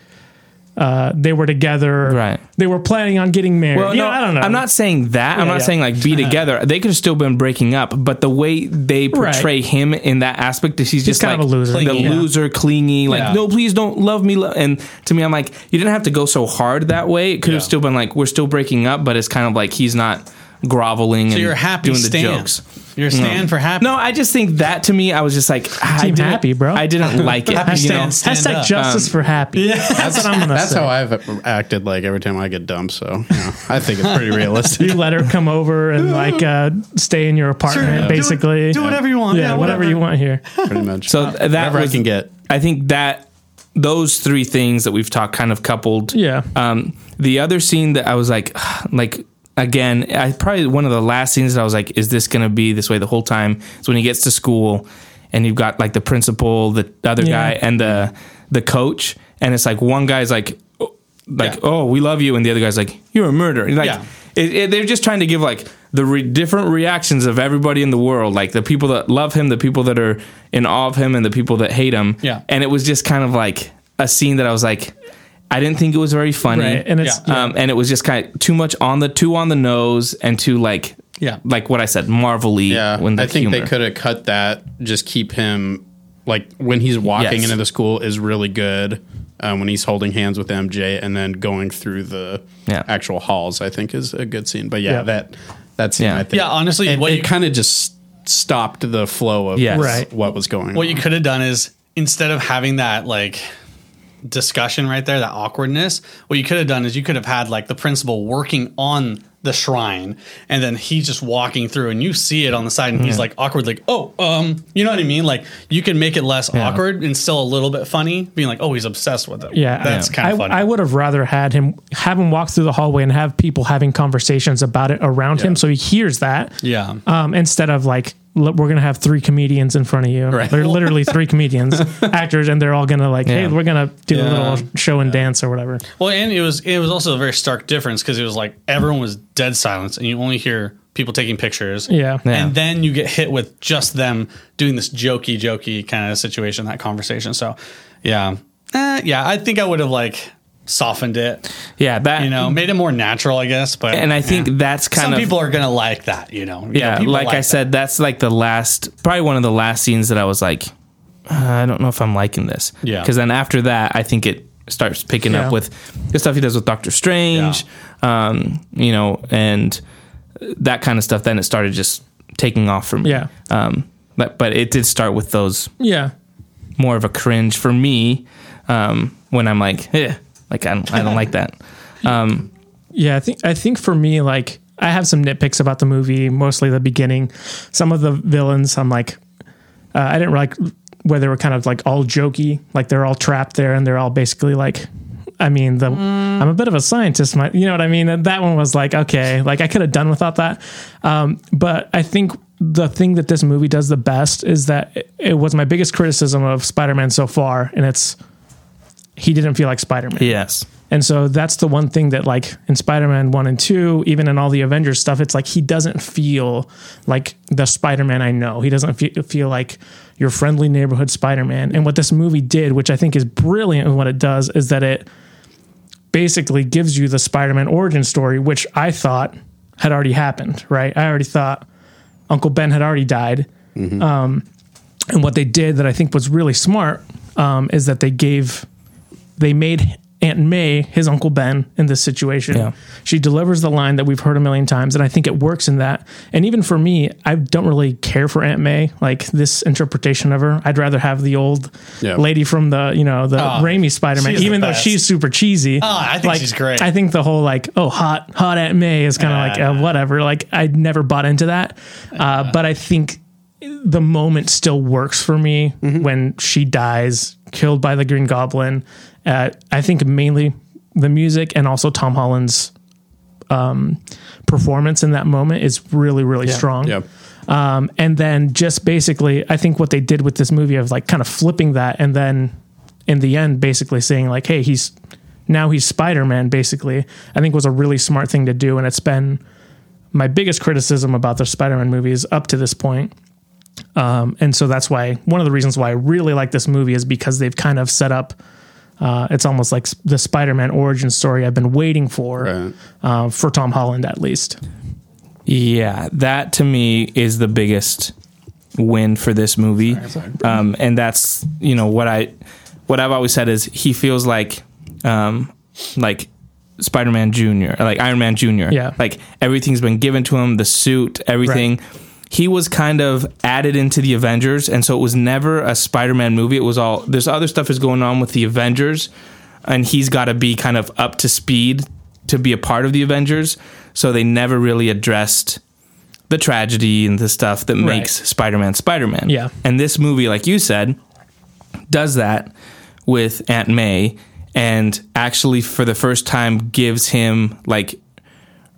uh, they were together, Right. They were planning on getting married. Well, you no, know, I don't know. I'm not saying that. I'm not yeah. saying like be together. They could have still been breaking up, but the way they portray him in that aspect is he's just kind like of a loser. the Yeah. loser, clingy, like Yeah. no, please don't love me. lo-" And to me, I'm like, you didn't have to go so hard that way. It could have Yeah. still been like we're still breaking up, but it's kind of like he's not groveling So and you're happy doing the jokes. You're a stand for happy. No, I just think that to me, I was just like, I Team didn't- happy, bro. I didn't *laughs* like it. Happy you know? Stan. Stand Hashtag up. justice for happy. That's what I'm gonna That's say. how I've acted like every time I get dumped. So you know, I think it's pretty realistic. you let her come over and *laughs* like uh, stay in your apartment, Sure, do it- basically. do whatever you want. Yeah, Yeah, whatever. whatever. you want here. Pretty much. So th- that whatever was, I can get. I think that those three things that we've talked kind of coupled. Yeah. Um, the other scene that I was like, *sighs* like again, I probably one of the last scenes that I was like, is this going to be this way the whole time? Is when he gets to school and you've got like the principal, the other Yeah. guy, and the the coach, and it's like one guy's like, oh, like, Yeah. oh, we love you, and the other guy's like, you're a murderer. Like, Yeah. it, it, they're just trying to give like the re- different reactions of everybody in the world, like the people that love him, the people that are in awe of him, and the people that hate him. Yeah. And it was just kind of like a scene that I was like, I didn't think it was very funny. Right. And it's Yeah. um, and it was just kind of too much on the too on the nose and too like Yeah. like what I said, marvelly. Yeah, when the I think humor. they could have cut that. Just keep him like when he's walking Yes. into the school is really good. Um, when he's holding hands with MJ and then going through the Yeah. actual halls, I think is a good scene. But yeah, Yeah. that that scene, Yeah. I think, Yeah, honestly, it, what it you- kind of just stopped the flow of Yes. Right. what was going What on. you could have done is instead of having that like discussion right there, that awkwardness, what you could have done is you could have had like the principal working on the shrine and then he's just walking through and you see it on the side and he's like awkward like oh um you know what i mean? Like you can make it less awkward and still a little bit funny being like oh he's obsessed with it. Yeah, that's I- kind of funny. I would have rather had him have him walk through the hallway and have people having conversations about it around him, so he hears that. yeah. Um, instead of like "Look, we're gonna have three comedians in front of you. Right. They're literally three comedians, *laughs* actors, and they're all gonna like, hey, we're gonna do a little show and dance or whatever. Well, and it was it was also a very stark difference because it was like everyone was dead silence, and you only hear people taking pictures. Yeah. Yeah. and then you get hit with just them doing this jokey, jokey kind of situation, that conversation. So, yeah, eh, yeah, I think I would have like softened it, Yeah, that you know, made it more natural, I guess. But and I think yeah. that's kind some of people are gonna like that, you know. You yeah, people like, I that. said, that's like the last, probably one of the last scenes that I was like, uh, I don't know if I'm liking this. Yeah. Because then after that, I think it starts picking Yeah. up with the stuff he does with Doctor Strange, um, you know, and that kind of stuff. Then it started just taking off for me. Yeah. Um, but but it did start with those Yeah, more of a cringe for me um, when I'm like, eh, like I don't, I don't like that. *laughs* Um, Yeah, I think I think for me, like I have some nitpicks about the movie, mostly the beginning. Some of the villains, I'm like, uh, I didn't like where they were kind of like all jokey, like they're all trapped there and they're all basically like. I mean, the I'm a bit of a scientist, my, you know what I mean. And that one was like, okay, like I could have done without that. Um, but I think the thing that this movie does the best is that it, it was my biggest criticism of Spider-Man so far, and it's he didn't feel like Spider-Man. yes. And so that's the one thing that, like in Spider Man 1 and 2, even in all the Avengers stuff, it's like he doesn't feel like the Spider Man I know. He doesn't feel, feel like your friendly neighborhood Spider Man. And what this movie did, which I think is brilliant in what it does, is that it basically gives you the Spider Man origin story, which I thought had already happened, right? I already thought Uncle Ben had already died. Um, and what they did that I think was really smart um, is that they gave they made Aunt May his Uncle Ben in this situation. Yeah. She delivers the line that we've heard a million times, and I think it works in that. And even for me, I don't really care for Aunt May, like this interpretation of her. I'd rather have the old Yeah. lady from the you know the Oh, Raimi Spider Man, even though she's super cheesy. Oh, I think like, she's great. I think the whole like oh hot hot Aunt May is kind of like uh, whatever. Like I never bought into that, uh, but I think the moment still works for me Mm-hmm. when she dies, killed by the Green Goblin. Uh, I think mainly the music and also Tom Holland's um, performance in that moment is really, really strong. Yeah. Um, and then just basically, I think what they did with this movie of like kind of flipping that, and then in the end, basically saying like, "Hey, he's now he's Spider Man." Basically, I think was a really smart thing to do, and it's been my biggest criticism about the Spider Man movies up to this point. Um, and so that's why one of the reasons why I really like this movie is because they've kind of set up. Uh, it's almost like the Spider-Man origin story I've been waiting for, Right. uh, for Tom Holland at least. Yeah, that to me is the biggest win for this movie. Um, and that's you know what I what I've always said is he feels like um, like Spider Man Junior, like Iron Man Junior. Yeah. like everything's been given to him, the suit, everything. He was kind of added into the Avengers, and so it was never a Spider Man movie. It was all there's other stuff is going on with the Avengers, and he's got to be kind of up to speed to be a part of the Avengers. So they never really addressed the tragedy and the stuff that makes Spider-Man Spider-Man. Yeah. And this movie, like you said, does that with Aunt May and actually for the first time gives him like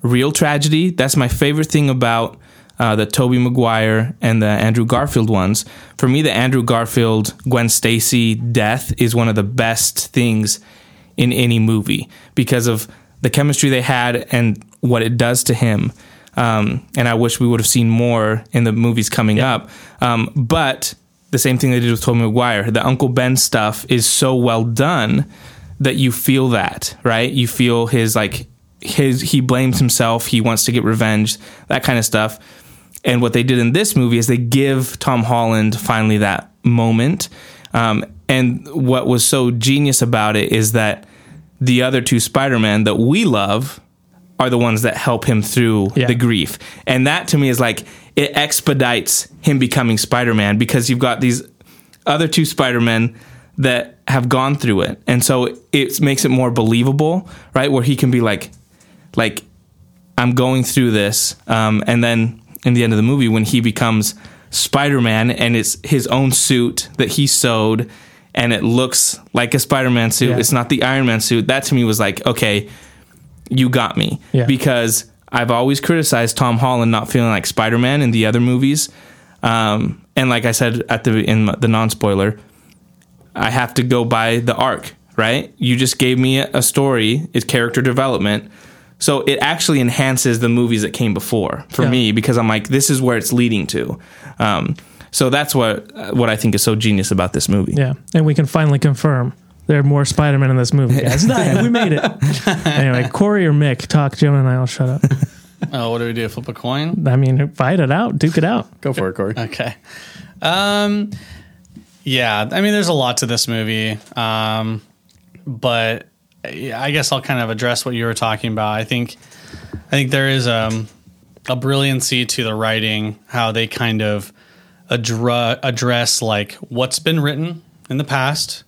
real tragedy. That's my favorite thing about uh, the Tobey Maguire and the Andrew Garfield ones. For me, the Andrew Garfield Gwen Stacy death is one of the best things in any movie because of the chemistry they had and what it does to him. Um, and I wish we would have seen more in the movies coming up. Um, but the same thing they did with Tobey Maguire, the Uncle Ben stuff is so well done that you feel that, right? You feel his like his he blames himself, he wants to get revenge, that kind of stuff. And what they did in this movie is they give Tom Holland finally that moment. Um, and what was so genius about it is that the other two Spider-Man that we love are the ones that help him through Yeah. the grief. And that to me is like it expedites him becoming Spider-Man because you've got these other two Spider-Men that have gone through it. And so it makes it more believable, right? Where he can be like like I'm going through this, um, and then in the end of the movie, when he becomes Spider Man and it's his own suit that he sewed, and it looks like a Spider Man suit. Yeah. It's not the Iron Man suit. That to me was like, okay, you got me Yeah. because I've always criticized Tom Holland not feeling like Spider Man in the other movies. Um, and like I said at the in the non spoiler, I have to go by the arc, right? You just gave me a story, it's character development. So it actually enhances the movies that came before for Yeah. me because I'm like, this is where it's leading to. Um, so that's what what I think is so genius about this movie. Yeah, and we can finally confirm there are more Spider Men in this movie, guys. Nice, *laughs* we made it. anyway, Corey or Mick, talk. Jonah and I will shut up. *laughs* Oh, what do we do? Flip a coin? I mean, fight it out, duke it out. Go for it, Corey. Okay. Um, yeah, I mean, there's a lot to this movie, um, but yeah, I guess I'll kind of address what you were talking about. I think, I think there is um, a brilliancy to the writing, how they kind of address address like what's been written in the past.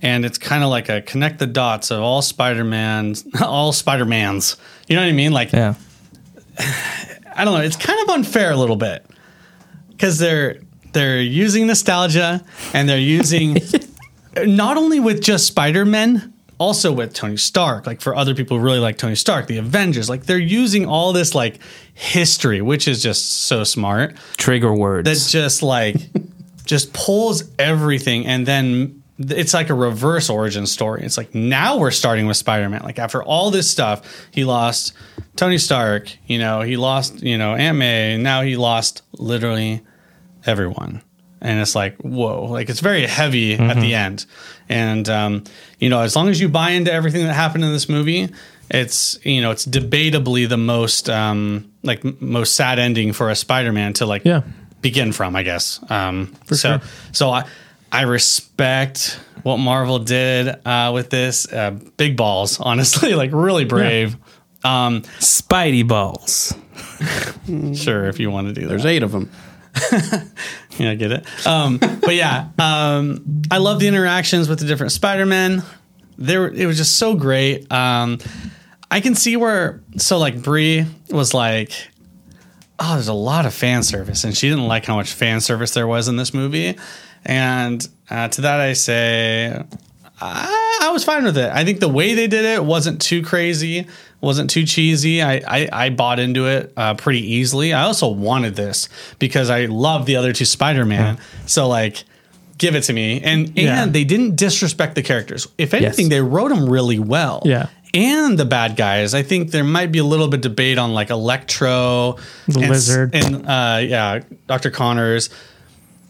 And it's kind of like a connect the dots of all Spider-Man's, *laughs* all Spider-Mans. You know what I mean? Like, Yeah. *sighs* I don't know. It's kind of unfair a little bit because they're they're using nostalgia and they're using *laughs* not only with just Spider Men, also with Tony Stark. Like for other people who really like Tony Stark, the Avengers. Like they're using all this like history, which is just so smart. Trigger words. That just like *laughs* just pulls everything and then it's like a reverse origin story. It's like now we're starting with Spider-Man. Like after all this stuff, he lost Tony Stark, you know, he lost, you know, Aunt May, and now he lost literally everyone. And it's like, whoa, like it's very heavy at the end. And um, you know, as long as you buy into everything that happened in this movie, it's you know, it's debatably the most um like most sad ending for a Spider-Man to like Yeah. begin from, I guess. Um, so, sure. so I, I respect what Marvel did uh, with this. Uh, big balls, *laughs* honestly, like really brave. Um, Spidey balls. *laughs* sure, if you want to do that, There's eight of them. *laughs* *laughs* yeah, I get it. Um, but yeah, um, I love the interactions with the different Spider Men. There, it was just so great. Um, I can see where so like Brie was like, oh, there's a lot of fan service, and she didn't like how much fan service there was in this movie. And uh, to that, I say, I, I was fine with it. I think the way they did it wasn't too crazy, wasn't too cheesy. I I, I bought into it uh, pretty easily. I also wanted this because I love the other two Spider Man. So like. Give it to me, and and Yeah. they didn't disrespect the characters. If anything, Yes. they wrote them really well Yeah. and the bad guys. I think there might be a little bit debate on like Electro, The and, Lizard. and uh, yeah, Doctor Connors.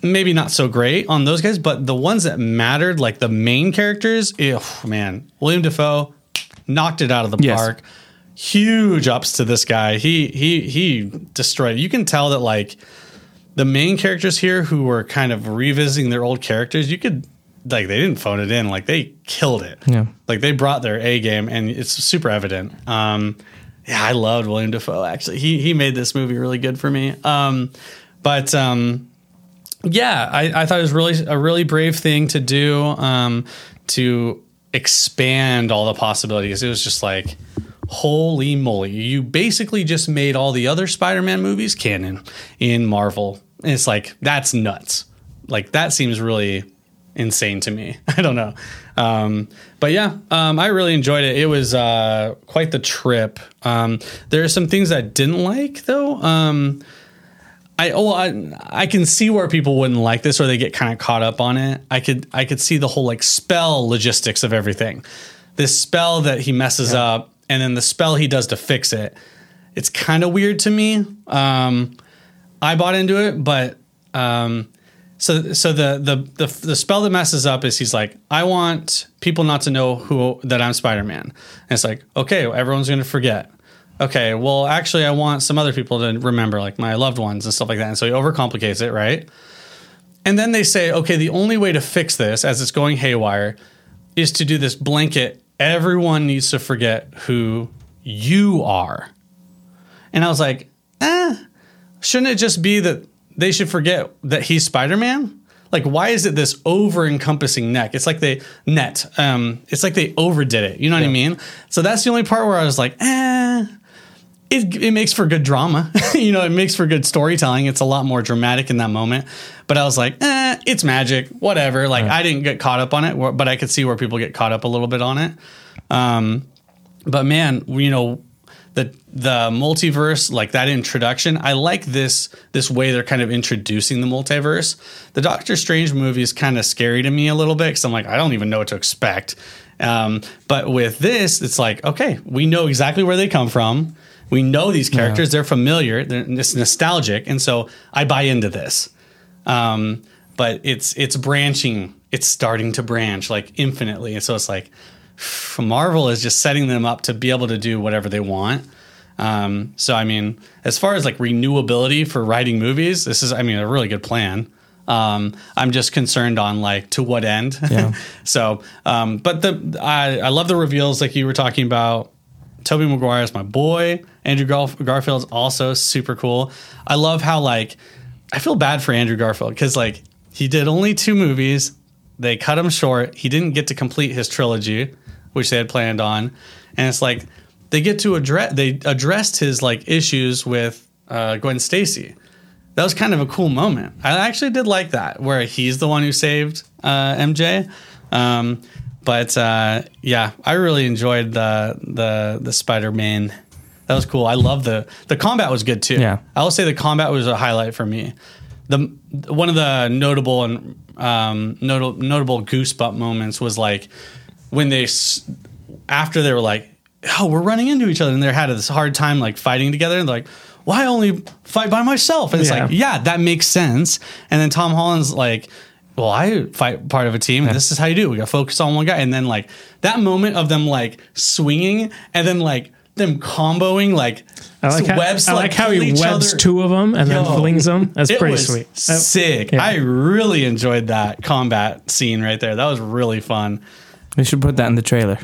Maybe not so great on those guys, but the ones that mattered, like the main characters, ew, man, William Dafoe knocked it out of the Yes. park. Huge ups to this guy. He he he destroyed. it. You can tell that like the main characters here who were kind of revisiting their old characters, you could like they didn't phone it in, like they killed it. Yeah. Like they brought their A game and it's super evident. Um yeah, I loved William Dafoe actually. He he made this movie really good for me. Um but um yeah, I, I thought it was really a really brave thing to do um, to expand all the possibilities. It was just like, holy moly! You basically just made all the other Spider-Man movies canon in Marvel. And it's like that's nuts. Like that seems really insane to me. *laughs* I don't know. Um, but yeah, um, I really enjoyed it. It was uh, quite the trip. Um, there are some things I didn't like though. I oh I, I can see where people wouldn't like this or they get kind of caught up on it. I could I could see the whole like spell logistics of everything. This spell that he messes up and then the spell he does to fix it. It's kind of weird to me. Um, I bought into it, but um, so so the, the the the spell that messes up is he's like, I want people not to know who that I'm Spider Man. And it's like, okay, everyone's gonna forget. Okay, well, actually, I want some other people to remember, like my loved ones and stuff like that. And so he overcomplicates it, right? And then they say, okay, the only way to fix this as it's going haywire is to do this blanket. Everyone needs to forget who you are. And I was like, eh, shouldn't it just be that they should forget that he's Spider-Man? Like, why is it this over-encompassing neck? It's like they net. Um, it's like they overdid it. You know what I mean? So that's the only part where I was like, eh. It, it makes for good drama. *laughs* you know, it makes for good storytelling. It's a lot more dramatic in that moment. But I was like, eh, it's magic, whatever. Like I didn't get caught up on it, but I could see where people get caught up a little bit on it. Um, but man, you know, the the multiverse, like that introduction, I like this this way they're kind of introducing the multiverse. The Doctor Strange movie is kind of scary to me a little bit because I'm like, I don't even know what to expect. Um, but with this, it's like, okay, we know exactly where they come from. We know these characters; they're familiar. They're, it's nostalgic, and so I buy into this. Um, but it's it's branching. It's starting to branch like infinitely, and so it's like Marvel is just setting them up to be able to do whatever they want. Um, so I mean, as far as like renewability for writing movies, this is I mean a really good plan. Um, I'm just concerned on like to what end. Yeah. *laughs* so, um, but the I, I love the reveals like you were talking about. Tobey Maguire is my boy. Andrew Gar- Garfield's also super cool. I love how like I feel bad for Andrew Garfield because like he did only two movies. They cut him short. He didn't get to complete his trilogy, which they had planned on, and it's like they get to address they addressed his like issues with uh, Gwen Stacy. That was kind of a cool moment. I actually did like that, where he's the one who saved uh, MJ. Um, but uh, yeah, I really enjoyed the the the Spider Man. That was cool. I love the the combat was good too. Yeah. I will say the combat was a highlight for me. The one of the notable and um, notable notable goosebump moments was like when they after they were like, "Oh, we're running into each other," and they had this hard time like fighting together. And they're like, "Why only fight by myself?" And it's Yeah. like, yeah, that makes sense. And then Tom Holland's like, well, I fight part of a team, and this is how you do. it. We got to focus on one guy, and then like that moment of them like swinging, and then like them comboing like, I like, how, webs I like how he webs other. two of them and then flings them. *laughs* That's It pretty was sweet. Sick. yeah. I really enjoyed that combat scene right there. That was really fun. We should put that in the trailer.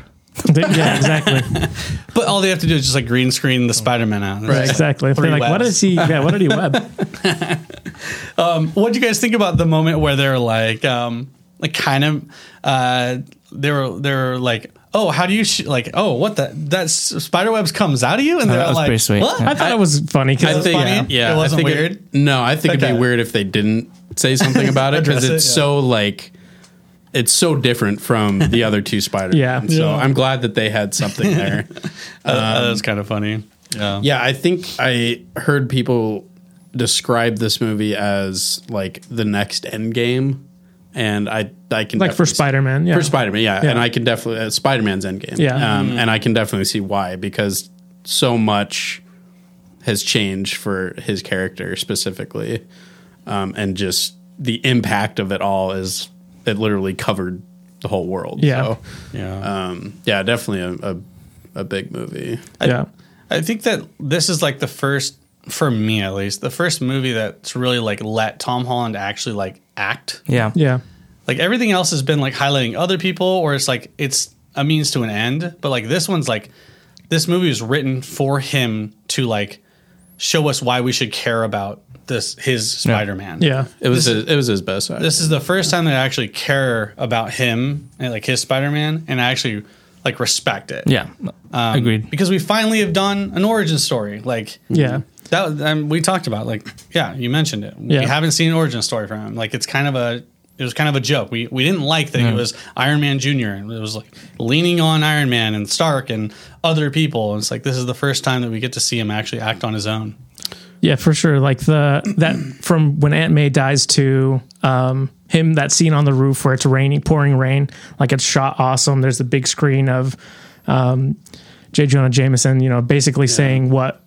yeah, exactly. *laughs* But all they have to do is just like green screen the Spider Man out. Right, exactly. If Three they're like, what webs. is he? Yeah, what did he web? *laughs* What do you guys think about the moment where they're like, um, like kind of, uh, they were they're like, oh, how do you sh-? like, oh, what the that spider webs comes out of you, and they're that was like, pretty sweet. What? Yeah. I thought it was funny I because think, funny? yeah, It wasn't I think weird? no, I think it'd Okay. be weird if they didn't say something about it because Address it, it's yeah. so like it's so different from the other two *laughs* Spider. Yeah. so Yeah. I'm glad that they had something *laughs* there. Uh, that was kind of funny. Yeah. yeah, I think I heard people describe this movie as like the next Endgame, and I I can like for Spider Man. Yeah. for Spider Man, yeah. Yeah. and I can definitely uh, Spider Man's Endgame, Yeah. um, and I can definitely see why because so much has changed for his character specifically, um, and just the impact of it all is it literally covered the whole world. Yeah. so, Yeah. um, yeah, definitely a, a a big movie. yeah. I think that this is like the first, for me at least, the first movie that's really like let Tom Holland actually like act. Yeah. Yeah. Like everything else has been like highlighting other people, or it's like it's a means to an end. But like this one's like this movie was written for him to like show us why we should care about this his Spider Man. Yeah. It was This his, it was his best. Side. This is the first time that I actually care about him and like his Spider Man, and I actually like respect it. Yeah. Um, Agreed. Because we finally have done an origin story. Like Yeah. That um, we talked about. Like yeah, you mentioned it. We haven't seen an origin story from him. Like it's kind of a it was kind of a joke. We we didn't like that he was Iron Man Junior and it was like leaning on Iron Man and Stark and other people. And it's like this is the first time that we get to see him actually act on his own. Yeah, for sure. Like the that from when Aunt May dies to um, him, that scene on the roof where it's raining, pouring rain, like it's shot awesome. There's the big screen of um, J. Jonah Jameson, you know, basically saying what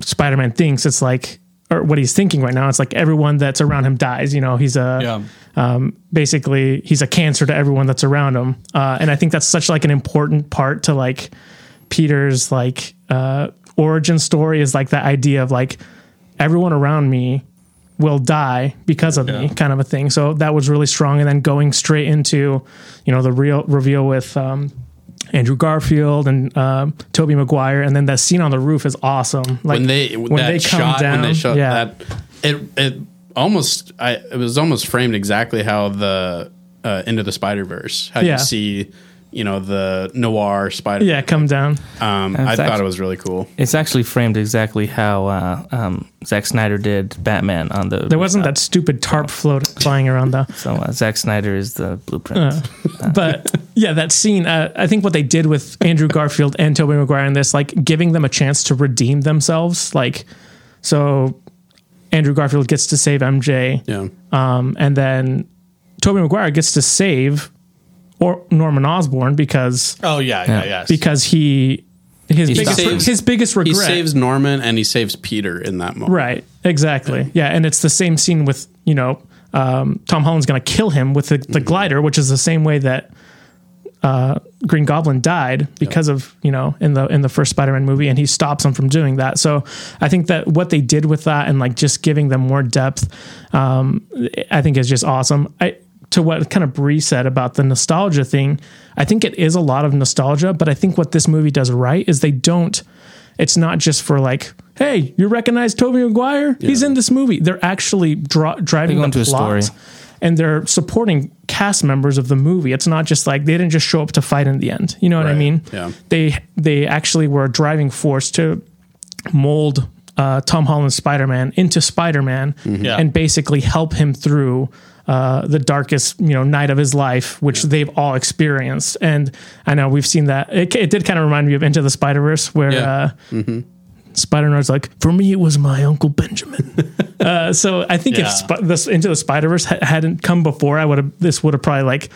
Spider Man thinks. It's like, or what he's thinking right now. It's like everyone that's around him dies. You know, he's a Yeah. basically he's a cancer to everyone that's around him uh, and i think that's such like an important part to like peter's like uh, origin story is like the idea of like everyone around me will die because of me kind of a thing so that was really strong and then going straight into you know the real reveal with um, Andrew Garfield and um, Tobey Maguire, and then that scene on the roof is awesome. Like when they when that shot when they shot yeah, that it it almost I it was almost framed exactly how the uh, into the Spider Verse how Yeah. you see you know the noir Spider. Yeah, come down. um, I That's thought actually- it was really cool. It's actually framed exactly how uh, um, Zack Snyder did Batman on the. There wasn't that stupid tarp float flying around though. So uh, Zack Snyder is the blueprint. but yeah, that scene. Uh, I think what they did with Andrew Garfield and Tobey Maguire in this, like giving them a chance to redeem themselves. Like, so Andrew Garfield gets to save MJ, Yeah, um, and then Tobey Maguire gets to save or Norman Osborn because Oh yeah, yeah, yes. because he his He biggest saves- his biggest regret he saves Norman and he saves Peter in that moment. Right. Exactly. Yeah. And it's the same scene with, you know, um, Tom Holland's going to kill him with the, the glider, which is the same way that uh, Green Goblin died because of, you know, in the in the first Spider-Man movie and he stops him from doing that. So I think that what they did with that and like just giving them more depth um, I think is just awesome. I to what kind of Bree said about the nostalgia thing, I think it is a lot of nostalgia, but I think what this movie does right is they don't it's not just for like, hey, you recognize Tobey Maguire? He's in this movie. They're actually dra- driving They the into a plot, story. and they're supporting cast members of the movie. It's not just like they didn't just show up to fight in the end. You know what I mean? Yeah. They they actually were a driving force to mold uh, Tom Holland's Spider Man into Spider Man Yeah. and basically help him through. Uh, the darkest, you know, night of his life, which they've all experienced, and I know we've seen that. It, it did kind of remind me of Into the Spider Verse, where Yeah. uh, Spider Noir's like, for me, it was my Uncle Benjamin. *laughs* uh, so I think Yeah. if Sp- this Into the Spider Verse ha- hadn't come before, I would have this would have probably like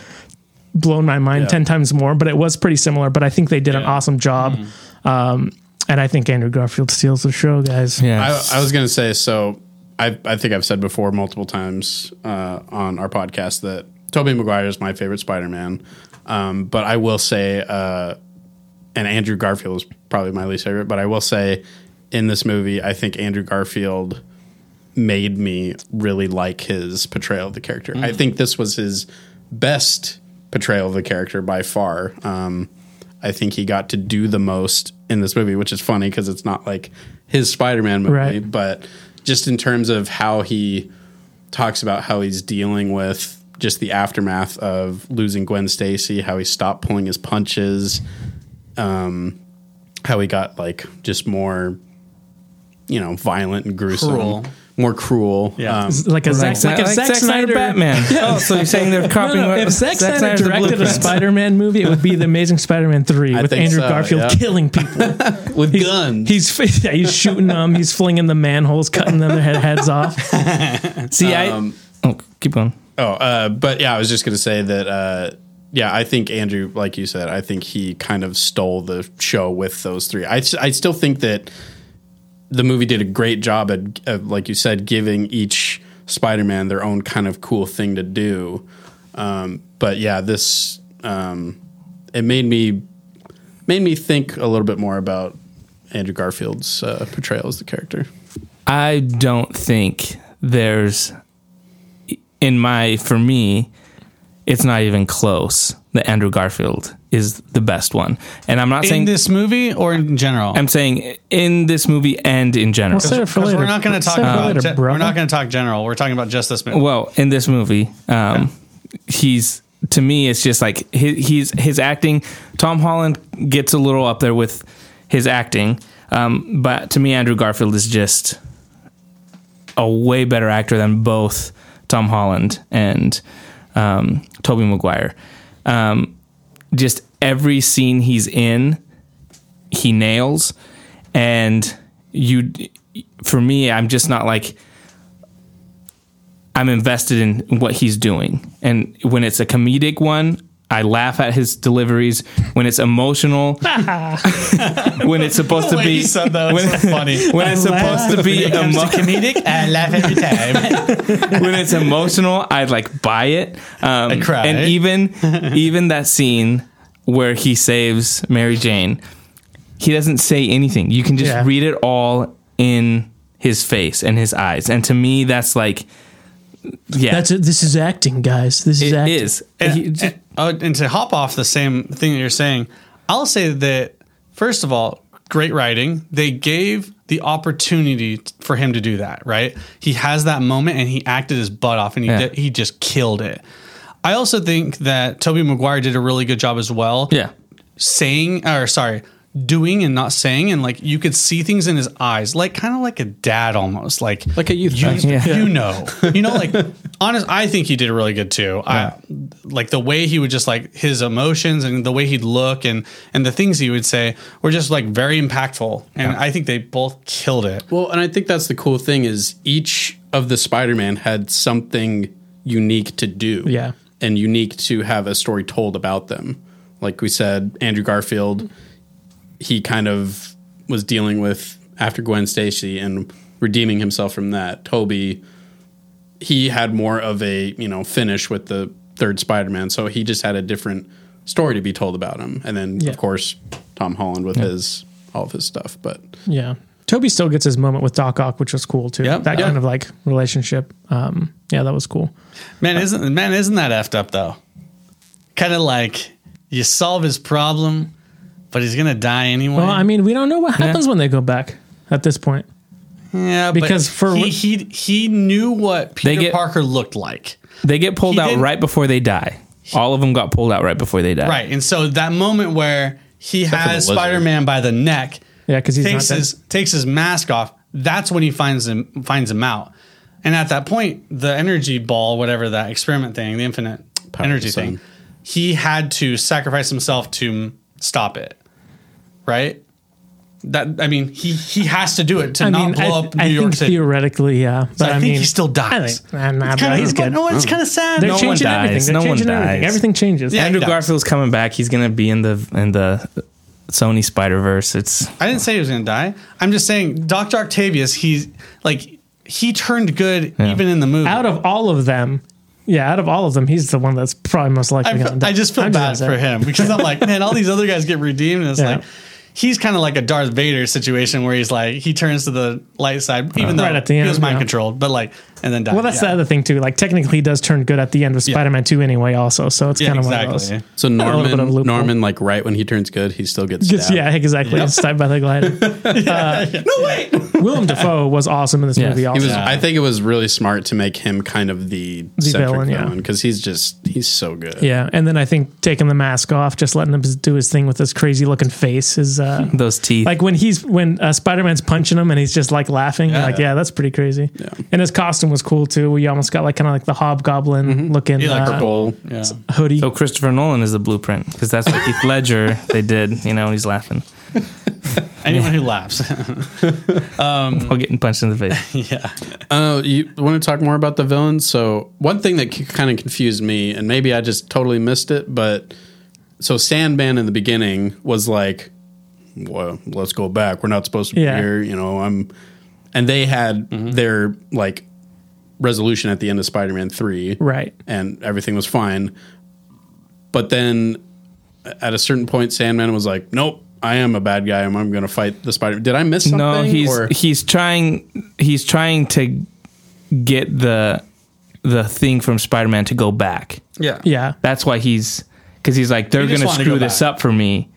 blown my mind Yeah. ten times more. But it was pretty similar. But I think they did an awesome job, um, and I think Andrew Garfield steals the show, guys. Yeah. I, I was going to say, so I, I think I've said before multiple times uh, on our podcast that Tobey Maguire is my favorite Spider Man. Um, but I will say, uh, and Andrew Garfield is probably my least favorite, but I will say in this movie, I think Andrew Garfield made me really like his portrayal of the character. I think this was his best portrayal of the character by far. Um, I think he got to do the most in this movie, which is funny because it's not like his Spider-Man movie, Right. but just in terms of how he talks about how he's dealing with just the aftermath of losing Gwen Stacy, how he stopped pulling his punches, um, how he got like just more, you know, violent and gruesome, Cruel. More cruel. Yeah. Um, Like a Zack, like if Zack, Snyder, Batman. *laughs* Oh, so you're saying they're copying No, no, what if Zack, Snyder Snyder's the directed a blueprint. Spider-Man movie, it would be the Amazing Spider-Man three with Andrew so, Garfield yeah. killing people. *laughs* with guns. He's *laughs* yeah, he's shooting them. He's flinging the manholes, cutting them their head, heads off. See, I. Um, Oh, keep going. Oh, uh, but yeah, I was just going to say that. Uh, yeah, I think Andrew, like you said, I think he kind of stole the show with those three. I, I still think that the movie did a great job at, of, like you said, giving each Spider-Man their own kind of cool thing to do. Um, but yeah, this um, it made me made me think a little bit more about Andrew Garfield's uh, portrayal as the character. I don't think there's in my for me it's not even close that Andrew Garfield is the best one. And I'm not in saying this movie or in general? I'm saying in this movie and in general. Save it for later. we're not going to talk Save it for about. later, ge- we're not going to talk general. We're talking about just this movie. well, in this movie, um, he's to me it's just like his, he's his acting. Tom Holland gets a little up there with his acting, um, but to me, Andrew Garfield is just a way better actor than both Tom Holland and um, Tobey Maguire. Um, just every scene he's in, he nails, and you. For me, I'm just not like. I'm invested in what he's doing. And when it's a comedic one, I laugh at his deliveries. When it's emotional, *laughs* when it's supposed to be said that was so funny. *laughs* when it's supposed to be emo- comedic, I laugh every time. *laughs* when it's emotional, I like buy it. Um, I cry. And even even that scene where he saves Mary Jane, he doesn't say anything. You can just Yeah. read it all in his face and his eyes. And to me, that's like, yeah, That's it. This is acting, guys. This is it acting. is. and, He just- and- oh, and to hop off the same thing that you're saying, I'll say that first of all, great writing. They gave the opportunity for him to do that. Right, he has that moment, and he acted his butt off, and he Yeah. did, he just killed it. I also think that Tobey Maguire did a really good job as well. Yeah. saying or sorry doing and not saying and like you could see things in his eyes like kind of like a dad almost like Like a youth you. Yeah. you know you know like *laughs* honest i think he did really good too I, like the way he would just like his emotions and the way he'd look and and the things he would say were just like very impactful and i think they both killed it Well, and I think that's the cool thing is each of the Spider-Man had something unique to do. Yeah. And unique to have a story told about them. Like we said, Andrew Garfield, he kind of was dealing with after Gwen Stacy and redeeming himself from that. Tobey, he had more of a, you know, finish with the third Spider-Man. So he just had a different story to be told about him. And then Yeah. of course Tom Holland with his all of his stuff. But Yeah. Tobey still gets his moment with Doc Ock, which was cool too. Yep. that Yeah. kind of like relationship. Um, yeah, that was cool. man isn't man isn't that effed up though kind of like you solve his problem but he's gonna die anyway Well, I mean, we don't know what happens when they go back at this point. Yeah, Because but for- he, he he knew what Peter get- Parker looked like, They get pulled He out right before they die. All of them got pulled out right before they die. right? And so that moment where he for the has. Spider Man by the neck, Yeah, because he takes not dead. his takes his mask off. That's when he finds him finds him out. And at that point, the energy ball, whatever that experiment thing, the infinite Power energy thing, he had to sacrifice himself to stop it. Right. That I mean, he he has to do it to I not mean, blow I, up New I York think City. theoretically, yeah. But I, I, think mean, he still dies. I think, nah, nah, It's kinda- he's good. No, it's kind of sad. They're No one changing dies. everything. They're No one changing everything. dies. Everything changes. Yeah. Andrew. Garfield's coming back. He's gonna be in the in the Sony Spider Verse. It's I didn't say he was going to die. I'm just saying Dr. Octavius, he's like he turned good even in the movie. Out of all of them, yeah, out of all of them, he's the one that's probably most likely I, going to die. I just feel I'm bad gonna for him because I'm like, man, all these other guys get redeemed, and it's *laughs* Yeah. like he's kind of like a Darth Vader situation where he's like he turns to the light side, even though Right at the he end, was mind yeah. controlled, but like and then dies. Well, that's yeah. the other thing too. Like technically, he does turn good at the end of Spider-Man Two anyway. Also, so it's yeah, kind of one exactly. of those. So A of Norman. Norman, like right when he turns good, he still gets Just- stabbed. yeah, exactly. It's Stabbed by the glider. *laughs* Uh, no wait, Willem Dafoe was awesome in this Yes. movie. He Also, He was. Yeah. I think it was really smart to make him kind of the, centric villain, villain, yeah. because he's just he's so good. yeah, and then I think taking the mask off, just letting him do his thing with this crazy looking face is uh, those teeth. like when he's when uh, Spider-Man's punching him and he's just like laughing. you're like, yeah, that's pretty crazy. Yeah. And his costume was cool too. We almost got like kind of like the hobgoblin looking Yeah, like uh, Purple. yeah. hoodie. so Christopher Nolan is the blueprint because that's what Heath Ledger they did. You know, he's laughing *laughs* Anyone who laughs, *laughs* while getting punched in the face. *laughs* yeah, Uh, you want to talk more about the villains? So one thing that kind of confused me, and maybe I just totally missed it, but so Sandman in the beginning was like, "Well, let's go back. We're not supposed to be Yeah. here." You know, I'm, and they had mm-hmm. their like resolution at the end of Spider-Man three, right. and everything was fine. But then at a certain point, Sandman was like, "Nope, I am a bad guy. and I'm going to fight the Spider." Did I miss something? No, he's or- he's trying he's trying to get the the thing from Spider Man to go back. yeah, Yeah. That's why he's because he's like they're He going to to screw go this back. up for me.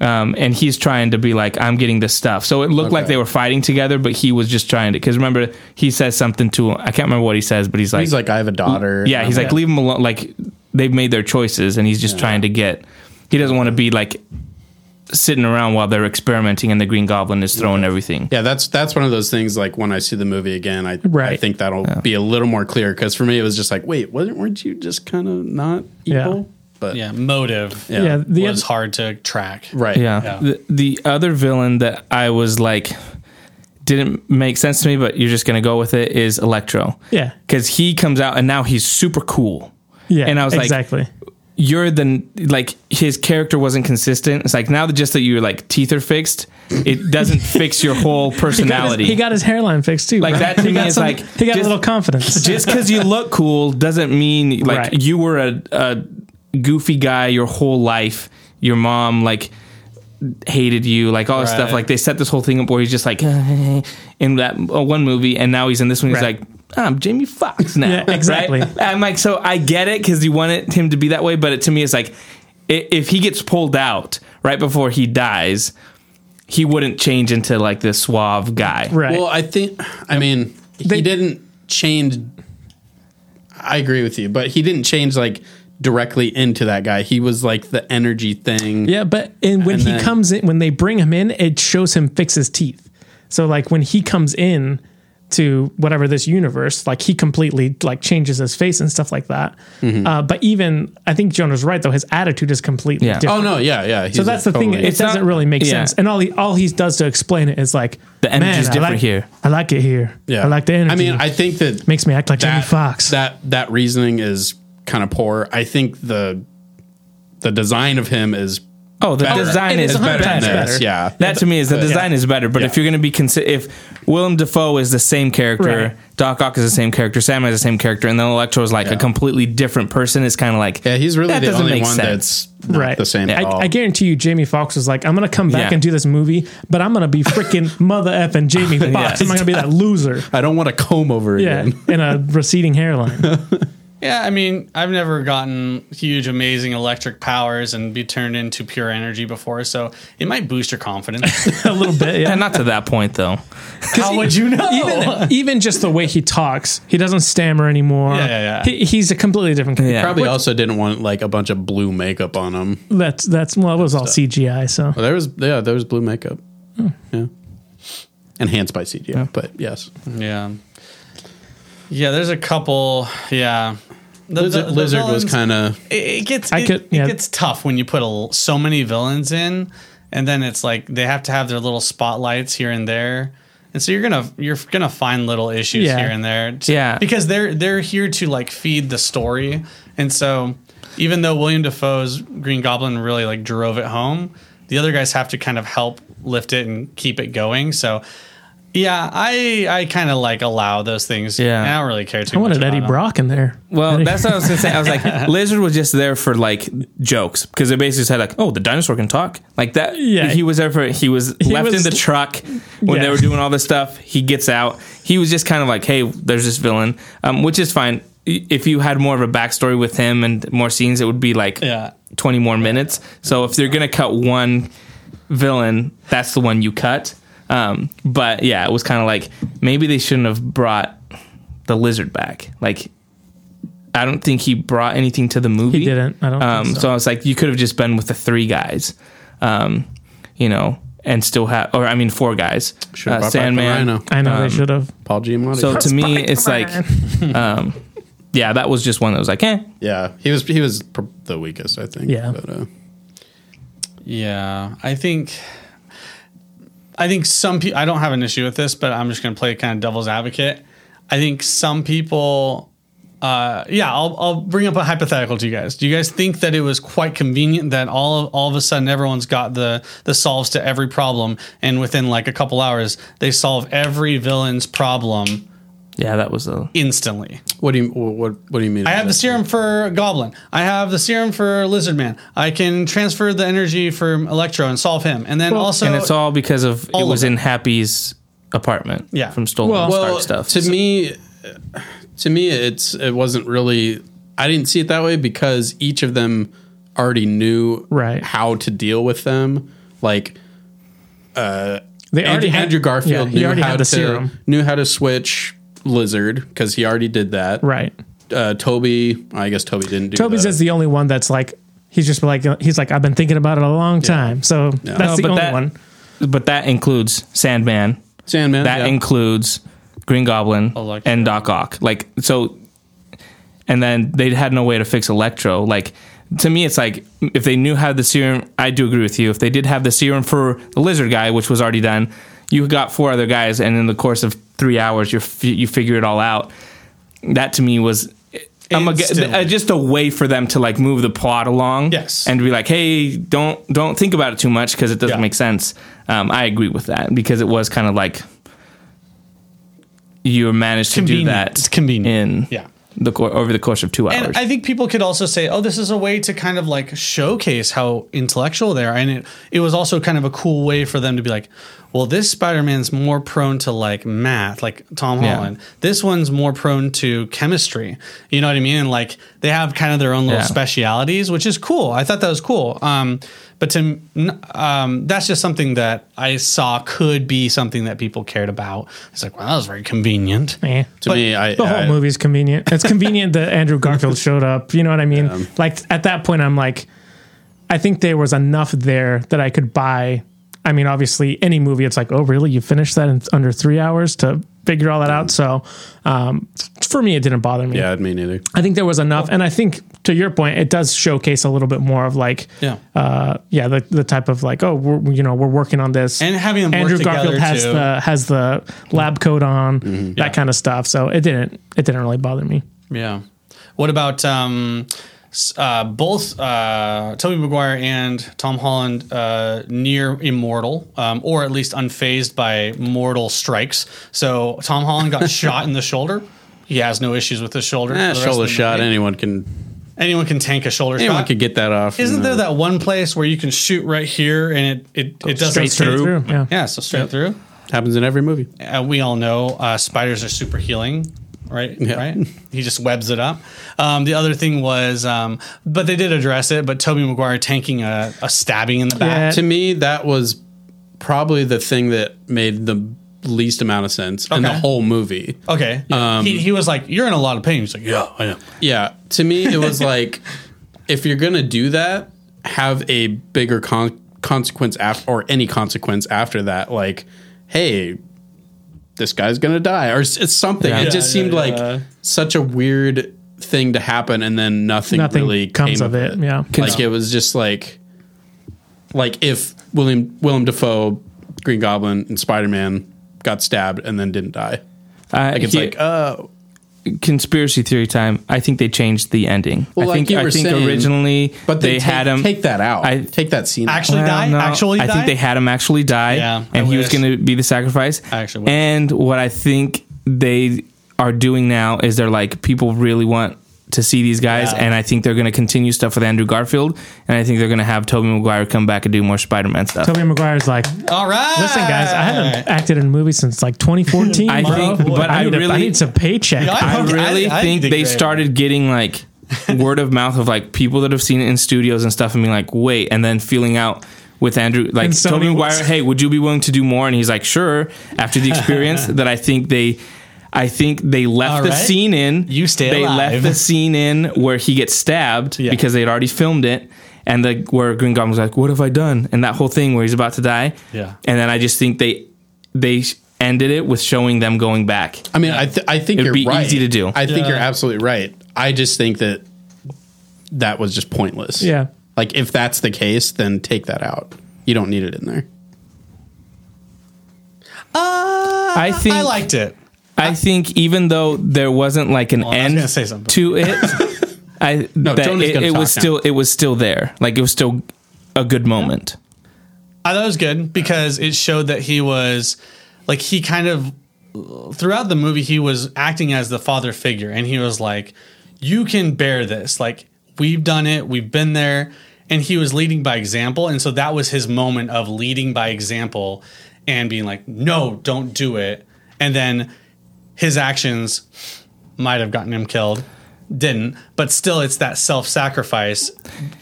Um, and he's trying to be like, I'm getting this stuff. So it looked like they were fighting together, but he was just trying to. Because remember, he says something to I can't remember what he says, but he's like, he's like, "I have a daughter." yeah, he's like, Yeah. leave him alone. Like they've made their choices, and he's just trying to get. He doesn't want to be like sitting around while they're experimenting, and the Green Goblin is throwing everything. Yeah, that's that's one of those things. Like when I see the movie again, I I think that'll be a little more clear because for me it was just like, wait, wasn't weren't you just kind of not Yeah. Evil? But yeah. Motive Yeah. Yeah. The was oth- hard to track. right, Yeah. Yeah. The, the other villain that I was like didn't make sense to me, but you're just gonna go with it is Electro. Yeah. Because he comes out and now he's super cool. Yeah. And I was like, exactly. You're the like his character wasn't consistent. It's like now that just that your like teeth are fixed, it doesn't *laughs* fix your whole He got, his, personality. he got his hairline fixed too. Like bro. that to He me is some- like, he got just- a little confidence. just because you look cool doesn't mean like Right. you were a, a goofy guy your whole life. Your mom like hated you, like all this stuff. Like they set this whole thing up where he's just like *laughs* in that uh, one movie, and now he's in this one. He's Right. like, "Ah, I'm Jamie Foxx *laughs* now. Yeah, exactly. Right? I'm like, so I get it because you wanted him to be that way, but it, to me, it's like i- if he gets pulled out right before he dies. He wouldn't change into like this suave guy. right. Well, I think I mean They- he didn't change. I agree with you, but he didn't change like directly into that guy. He was like the energy thing. Yeah, but and when And he then- comes in, when they bring him in, it shows him fix his teeth. So like when he comes in to whatever this universe, like he completely like changes his face and stuff like that. Mm-hmm. Uh, but even I think Jonah's right though. His attitude is completely Yeah. different. Oh no, yeah, yeah. So that's the thing. It It's doesn't not- really make yeah. sense. And all he all he does to explain it is like The energy's "Man, I different like- here." I like it here. yeah. I like the energy. I mean, I think that makes me act like Jamie Foxx. That that reasoning is kind of poor. I think the the design of him is Oh, the better. design It is is better than 100% this. better. Yeah. That to me is the But- design is better. But Yeah. if you're going to be consider, if Willem Dafoe is the same character, Right. Doc Ock is the same character, Sam is the same character, and then Electro is like a completely different person, it's kind of like Yeah, he's really that the doesn't only make one sense. that's not right. the same at I, all. I guarantee you, Jamie Foxx was like, I'm going to come back Yeah. and do this movie, but I'm going to be freaking *laughs* mother f and Jamie Foxx. I'm going to be that loser. *laughs* I don't want to comb over Yeah, again. in a receding hairline. *laughs* Yeah, I mean, I've never gotten huge, amazing electric powers and be turned into pure energy before, so it might boost your confidence. *laughs* a little bit. Yeah. Not to that point though. How would you know? Even, even just the way he talks, he doesn't stammer anymore. Yeah, yeah, yeah. He, he's a completely different. character. Yeah. Probably also didn't want like a bunch of blue makeup on him. That's that's well, it was all CGI. So Well, there was yeah, there was blue makeup. Hmm. Yeah. Enhanced by CGI, but yes. yeah, yeah. There's a couple. Yeah, The- Lizard, the- the Lizard was kind of it, it gets I it, could- it gets tough when you put a, so many villains in, and then it's like they have to have their little spotlights here and there, and so you're gonna you're gonna find little issues Yeah. here and there, t- Yeah. because they're they're here to like feed the story, and so even though William Dafoe's Green Goblin really like drove it home, the other guys have to kind of help lift it and keep it going. So. Yeah, I I kind of like allow those things. Yeah. I don't really care too I much. wanted Eddie about 'em. Brock in there. Well, Eddie- that's what I was gonna say. I was like, *laughs* Lizard was just there for like jokes because they basically said like, "Oh, the dinosaur can talk." Like that. Yeah. he was there for. He was left was- in the truck when Yeah. they were doing all this stuff. He gets out. He was just kind of like, "Hey, there's this villain," um, which is fine. If you had more of a backstory with him and more scenes, it would be like Yeah. 20 more minutes. So if they're gonna cut one villain, that's the one you cut. Um, but yeah, it was kind of like maybe they shouldn't have brought the lizard back. Like, I don't think he brought anything to the movie. He didn't. I don't think Um, so. so I was like, you could have just been with the three guys, um, you know, and still have, or I mean, four guys. Should've Uh, brought back the Sandman. Rhino. I know um, they should have. Paul Giamatti. So to me, it's like, *laughs* *laughs* um, yeah, that was just one that was like, eh, yeah, he was he was pr- the weakest, I think. Yeah. but, uh, Yeah, I think I think some people I don't have an issue with this, but I'm just going to play kind of devil's advocate. I think some people uh, yeah, I'll, I'll bring up a hypothetical to you guys. Do you guys think that it was quite convenient that all of, all of a sudden everyone's got the the solves to every problem, and within like a couple hours they solve every villain's problem yeah, that was a instantly? What do you what what do you mean? I have the serum for Goblin. I have the serum for Lizard Man. I can transfer the energy for Electro and solve him, and then Well, also and it's all because of it All of was it. in Happy's apartment. Yeah. from stolen Well- Stark well, stuff. To me, to me, it's it wasn't really. I didn't see it that way because each of them already knew Right. how to deal with them. Like uh, They Andrew, already had Andrew Garfield Yeah, he knew already how had the to serum. knew how to switch Lizard because he already did that. Right. Uh, Tobey, I guess Tobey didn't do. Tobey's that. is the only one that's like he's just like he's like I've been thinking about it a long time. So that's No, the but only that- one. but that includes Sandman. Sandman. That yeah. includes Green Goblin Electro. and Doc Ock. Like so, and then they had no way to fix Electro. Like to me, it's like if they knew how the serum. I do agree with you. If they did have the serum for the lizard guy, which was already done, you got four other guys, and in the course of three hours, you you figure it all out. That to me was. I'm a, just a way for them to like move the plot along, Yes. and be like, "Hey, don't don't think about it too much because it doesn't Yeah. make sense." Um, I agree with that because it was kind of like you managed to do that. It's convenient. in Yeah. the over the course of two hours. And I think people could also say, "Oh, this is a way to kind of like showcase how intellectual they are," and it it was also kind of a cool way for them to be like, "Well, this Spider-Man's more prone to like math, like Tom Yeah. Holland. This one's more prone to chemistry. You know what I mean? And like they have kind of their own little Yeah. specialities, which is cool. I thought that was cool. Um, But to um, that's just something that I saw could be something that people cared about. It's like, well, that was very convenient. Eh. To But me, I The whole I- movie's convenient. It's convenient that Andrew Garfield *laughs* showed up. You know what I mean? Like at that point, I'm like, I think there was enough there that I could buy. I mean, obviously, any movie, it's like, oh, really? You finished that in under three hours to figure all that out. So, um, for me, it didn't bother me. Yeah, me neither. I think there was enough, and I think to your point, it does showcase a little bit more of like, Yeah. uh, yeah, the, the type of like, oh, we're you know we're working on this, And having them Andrew work Garfield together has too. the has the lab coat on, that Yeah. kind of stuff. So it didn't it didn't really bother me. Yeah. What about um, s- uh, both uh, Tobey Maguire and Tom Holland uh, near immortal, um, or at least unfazed by mortal strikes? So Tom Holland got *laughs* shot in the shoulder. He has no issues with his shoulder. Eh, the shoulder shot. movie. Anyone can. Anyone can tank a shoulder Anyone shot. could get that off. Isn't there uh, that one place where you can shoot right here and it it, it doesn't straight through, yeah. Yeah, so straight through. happens in every movie? uh, we all know uh, spiders are super healing, right? Yeah. Right. He just webs it up. Um, the other thing was, um, but they did address it. But Tobey Maguire tanking a, a stabbing in the back. Yeah. To me, that was probably the thing that made the least amount of sense in the whole movie. Okay. Um, he, he was like, "You're in a lot of pain." He's like, "Yeah, I am." Yeah, to me, it was *laughs* like if you're gonna do that, have a bigger con- consequence after, or any consequence after that. Like, hey, this guy's gonna die, or it's something. Yeah. It just Yeah, seemed yeah, like such a weird thing to happen, and then nothing, Nothing really comes came of it, yeah. like it was just like, like if William Willem Dafoe, Green Goblin, and Spider Man got stabbed and then didn't die. Uh, Like it's here- like, uh, conspiracy theory time. I think they changed the ending. Well, I like think you I were think saying, originally but they, they take, had him take that out. I- take that scene. out. Actually Well, die. no, Actually, I die? think they had him actually die. Yeah, I and he was going to be the sacrifice. I actually wish. and what I think they are doing now is they're like people really want to see these guys, Yeah. and I think they're going to continue stuff with Andrew Garfield, and I think they're going to have Tobey Maguire come back and do more Spider-Man stuff. Tobey Maguire's like, All right. listen, guys, I haven't acted in a movie since like 2014. I bro. think- but I need a- I really- need some paycheck. Yeah, I Okay, really I- I think they great. started getting like *laughs* word of mouth of like people that have seen it in studios and stuff and being like, wait, and then feeling out with Andrew, like And Sony Tobey Maguire, hey, would you be willing to do more? And he's like, sure. After the *laughs* experience that I think they, I think they left All the right. scene in. You stay They alive. left the scene in where he gets stabbed Yeah. because they'd already filmed it. And the where Green Goblin was like, "What have I done?" And that whole thing where he's about to die. Yeah. And then I just think they they ended it with showing them going back. I mean, I, th- I think It'd you're be right. easy to do. I think Yeah. you're absolutely right. I just think that that was just pointless. Yeah. Like if that's the case, then take that out. You don't need it in there. Uh, I think I liked it. I think even though there wasn't like an I was end gonna say something. to it, *laughs* I No, that it, gonna it talk was now. still it was still there. Like it was still a good moment. I thought it was good because it showed that he was like he kind of throughout the movie he was acting as the father figure and he was like you can bear this like we've done it we've been there and he was leading by example and so that was his moment of leading by example and being like no don't do it and then his actions might have gotten him killed didn't but still it's that self-sacrifice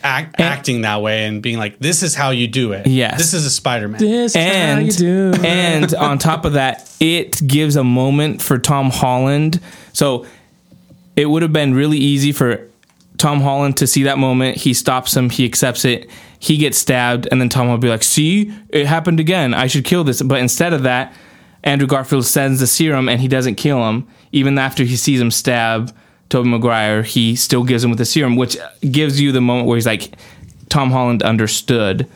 act, acting that way and being like this is how you do it Yes. this is a spider-man This is how And you do. and on top of that, it gives a moment for Tom Holland. So it would have been really easy for Tom Holland to see that moment. He stops him. He accepts it. He gets stabbed, and then Tom will be like, "See, it happened again. I should kill this." But instead of that, Andrew Garfield sends the serum, and he doesn't kill him. Even after he sees him stab Tobey Maguire, he still gives him with the serum, which gives you the moment where he's like, Tom Holland understood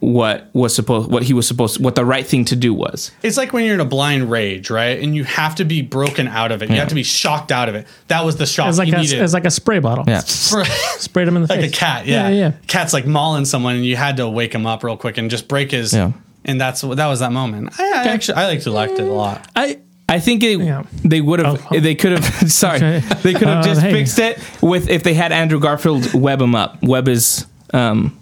what was supposed, what he was supposed, what the right thing to do was. It's like when you're in a blind rage, right? And you have to be broken out of it. You have to be shocked out of it. That was the shock It's like he a, needed. it's like a spray bottle. Yeah. For- *laughs* Sprayed him in the face. like a cat, yeah. yeah, yeah. Cat's like mauling someone, and you had to wake him up real quick and just break his. Yeah. And that's what that was that moment. I, I actually I actually liked it a lot. I I think it, Yeah. they would have Oh, oh. they could have *laughs* sorry Okay. they could have Uh, just hey. fixed it with if they had Andrew Garfield web him up web his um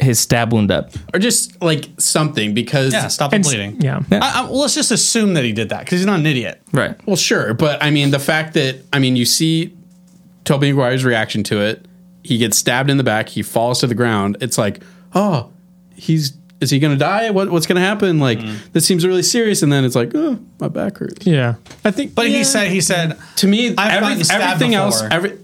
his stab wound up Or just like something because Yeah, stop the And- bleeding. Yeah. I, I, well, let's just assume that he did that because he's not an idiot. right Well, sure, but I mean the fact that I mean you see Tobey Maguire's reaction to it. He gets stabbed in the back. He falls to the ground. It's like, oh, he's is he gonna die? What what's gonna happen? Like mm-hmm. this seems really serious, and then it's like, oh, my back hurts. Yeah, I think. But yeah. he said he said To me, I've every- gotten stabbed everything else, every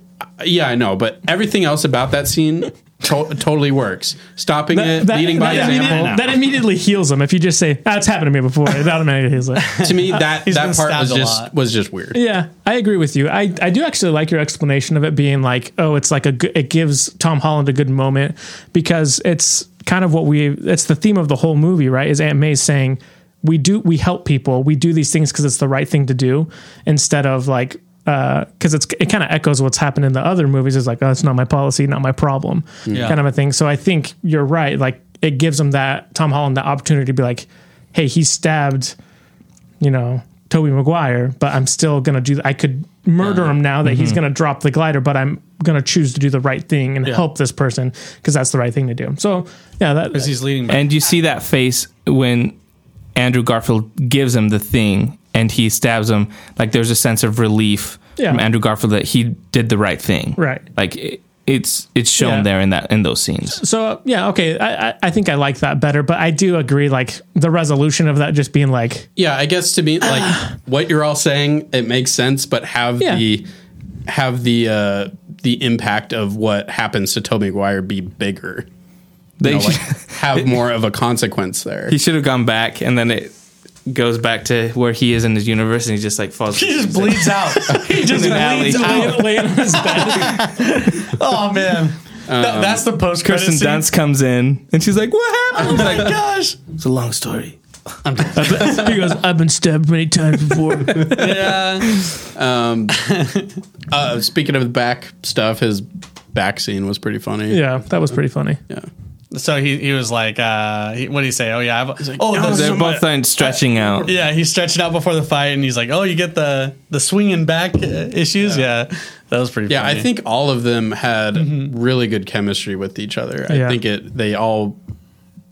yeah, I know, but everything else about that scene to- totally works. Stopping it, leading by that, example. immediately, that immediately heals him. If you just say, ah, "That's happened to me before," it automatically heals it. to me, that *laughs* He's that part was just lot. was just weird. Yeah, I agree with you. I, I do actually like your explanation of it being like, oh, it's like a good, it gives Tom Holland a good moment because it's kind of what we it's the theme of the whole movie, right? Is Aunt May saying we do we help people, we do these things because it's the right thing to do instead of like because it's it kind of echoes what's happened in the other movies. Is like, oh, it's not my policy, not my problem, Yeah. kind of a thing. So I think you're right. Like it gives him that Tom Holland the opportunity to be like, hey, he stabbed you know, Tobey Maguire, but I'm still gonna do. I could murder him now that Mm-hmm. he's gonna drop the glider, but I'm gonna choose to do the right thing and help this person because that's the right thing to do. So yeah, that because he's leading. By, And you see that face when Andrew Garfield gives him the thing and he stabs him. Like there's a sense of relief Yeah. from Andrew Garfield that he did the right thing. Right. Like it, it's it's shown Yeah. there in that in those scenes. so uh, yeah, okay. I, I I think I like that better, but I do agree. Like the resolution of that just being like, Yeah, I guess to me, like *sighs* what you're all saying, it makes sense, but have Yeah. the have the uh, the impact of what happens to Tobey Maguire be bigger. They You know, like *laughs* have more of a consequence there. he should have gone back and then it goes back to where he is in his universe and he just like falls. he just bleeds out. *laughs* he just In an alley. bleeds out. lay on his bed. Oh man, That- um, that's the post credit Kristen scene. Dunst comes in and she's like, "What happened?" Oh my *laughs* gosh. It's a long story. He goes, "I've been stabbed many times before." *laughs* Yeah. *laughs* Uh, speaking of the back stuff, his back scene was pretty funny. yeah, that was pretty funny. Yeah. So he, he was like, uh, he, what did he say? Oh yeah, I've, oh "Oh, the- They're both like stretching out. yeah. He stretched out before the fight, and he's like, oh, you get the the swinging back uh, issues. Yeah. that was pretty. Yeah, funny. I think all of them had really good chemistry with each other. I Yeah. think it they all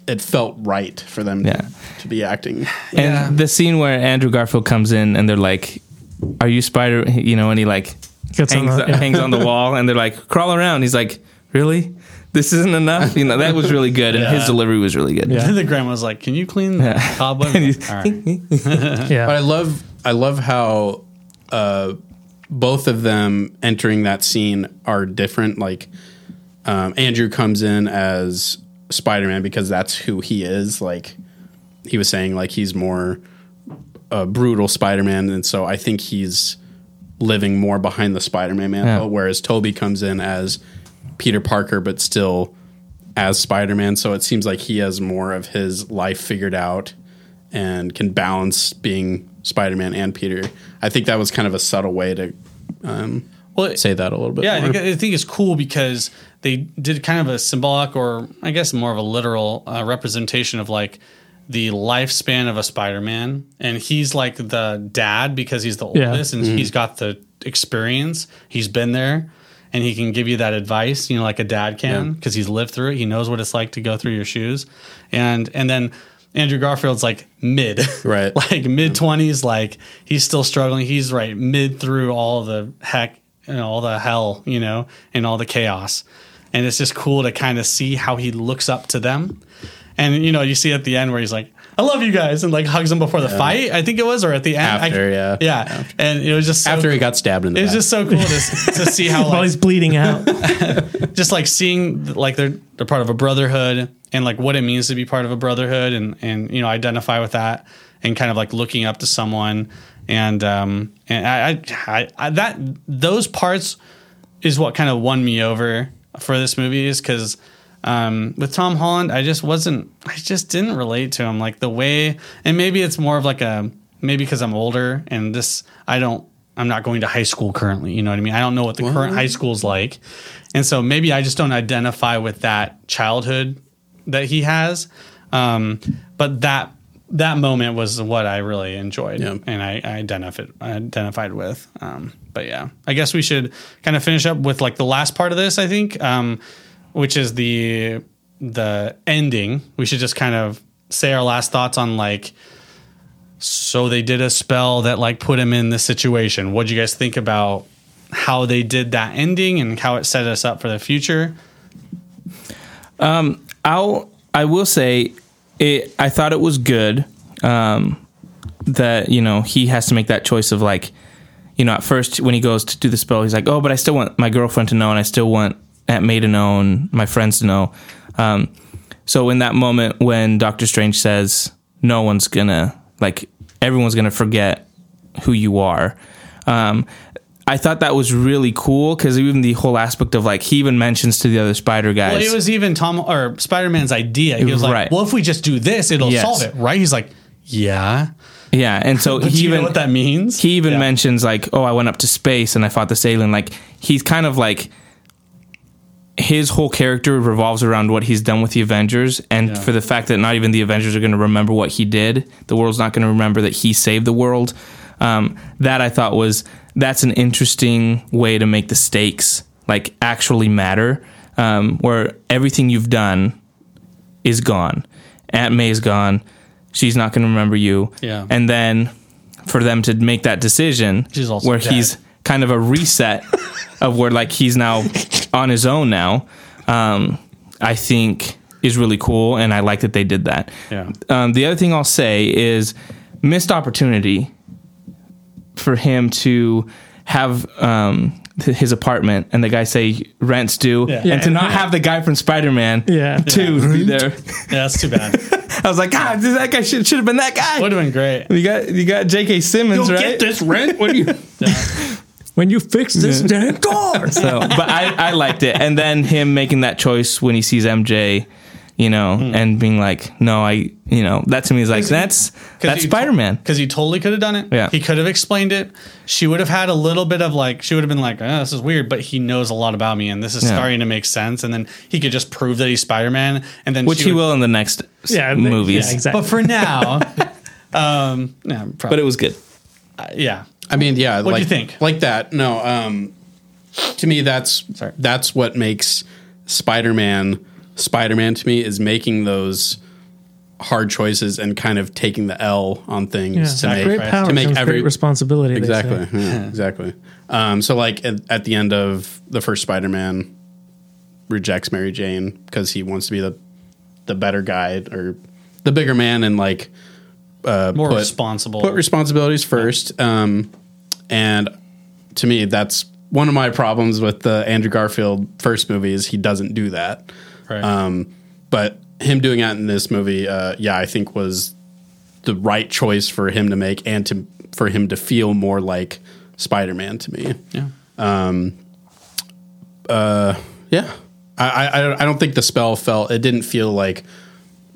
it felt right for them Yeah. to, to be acting. Yeah. And the scene where Andrew Garfield comes in and they're like, "Are you Spider?" You know, and he like Gets on hangs, the- *laughs* yeah. hangs on the wall, and they're like, "Crawl around." He's like, "Really? This isn't enough?" You know, that was really good, and his delivery was really good. Yeah. the grandma's like, can you clean the cobweb? *laughs* And he's- *laughs* Yeah, But I love I love how uh, both of them entering that scene are different. Like um, Andrew comes in as Spider Man because that's who he is. Like he was saying, like he's more a brutal Spider Man, and so I think he's living more behind the Spider Man mantle. Yeah. Whereas Tobey comes in as Peter Parker, but still as Spider Man. So it seems like he has more of his life figured out and can balance being Spider Man and Peter. I think that was kind of a subtle way to um, Well, say that a little bit. Yeah, I more. think, I think it's cool because they did kind of a symbolic, or I guess more of a literal uh, representation of like the lifespan of a Spider-Man, and he's like the dad because he's the Yeah. oldest, and he's got the experience. He's been there, and he can give you that advice, you know, like a dad can, because he's lived through it. He knows what it's like to go through your shoes, and and then. Andrew Garfield's like mid, Right. *laughs* like mid twenties, like he's still struggling. He's right mid through all the heck and all the hell, you know, and all the chaos. And it's just cool to kind of see how he looks up to them. And you know, you see at the end where he's like, "I love you guys," and like hugs them before the fight. I think it was, or at the end. After, I, yeah. yeah. And it was just so, After he got stabbed in the it was back. just so cool to, to see how *laughs* while he's bleeding out. *laughs* just like seeing like they're they're part of a brotherhood and like what it means to be part of a brotherhood and and you know identify with that and kind of like looking up to someone and um and I I, I, that those parts is what kind of won me over for this movie is because um, with Tom Holland, I just wasn't, I just didn't relate to him like the way, and maybe it's more of like a, maybe because I'm older and this, I don't, I'm not going to high school currently. You know what I mean? I don't know what the current high school's like. And so maybe I just don't identify with that childhood that he has. Um, but that, that moment was what I really enjoyed Yeah. and I, I identified identified with. Um, but yeah, I guess we should kind of finish up with like the last part of this. I think, um, which is the the ending. We should just kind of say our last thoughts on like. So they did a spell that like put him in this situation. What do you guys think about how they did that ending and how it set us up for the future? I'll I will say, it. I thought it was good um, that you know he has to make that choice of like, you know, at first when he goes to do the spell, he's like, oh, but I still want my girlfriend to know, and I still want Aunt May to know, and my friends to know. Um, so in that moment when Doctor Strange says, no one's gonna like, everyone's gonna forget who you are. Um, I thought that was really cool because even the whole aspect of like he even mentions to the other Spider guys. Well, it was even Tom or Spider Man's idea. He was like, Right. "Well, if we just do this, it'll Yes. solve it, right?" He's like, "Yeah." yeah, and so *laughs* he even what that means? he even Yeah. mentions like, oh, I went up to space and I fought this alien. Like he's kind of like his whole character revolves around what he's done with the Avengers, and Yeah. for the fact that not even the Avengers are going to remember what he did, the world's not going to remember that he saved the world. Um, that I thought was that's an interesting way to make the stakes like actually matter, um, where everything you've done is gone. Aunt May's gone. She's not going to remember you. Yeah. And then for them to make that decision where dead. he's kind of a reset *laughs* of where like he's now on his own now, um, I think is really cool. And I like that they did that. Yeah. Um, the other thing I'll say is missed opportunity for him to have um, his apartment and the guy say rent's due Yeah. and to Yeah. not have the guy from Spider-Man Yeah. to be there. Yeah, that's too bad. *laughs* I was like, God, that guy should, should have been that guy. Would have been great. You got you got J.K. Simmons, right? get this rent. What do you? *laughs* When you fix this damn car. So, but I, I liked it, and then him making that choice when he sees MJ, you know, and being like, no, I, you know, that to me is like that's that's Spider Man. Because he totally could have done it. Yeah. He could have explained it. She would have had a little bit of like, she would have been like, oh, this is weird, but he knows a lot about me and this is Yeah. starting to make sense. And then he could just prove that he's Spider Man. And then Which she he would- will in the next s- Yeah, movies. yeah, exactly. But for now, *laughs* um, yeah, But it was good. yeah. I mean, yeah. What'd like, you think? Like that. No. Um, to me, that's Sorry. that's what makes Spider-Man Spider-Man to me is making those hard choices and kind of taking the L on things Yeah. to make great power to make every great responsibility. they say. exactly yeah, exactly. Um, so like at, at the end of the first Spider-Man, rejects Mary Jane because he wants to be the the better guy or the bigger man and like uh, More put- responsible. put responsibilities first. Um, and to me, that's one of my problems with the Andrew Garfield first movie is he doesn't do that. Right. Um, but him doing that in this movie, uh, yeah, I think was the right choice for him to make and to for him to feel more like Spider Man to me. yeah. Um, uh, Yeah, I, I I don't think the spell felt it didn't feel like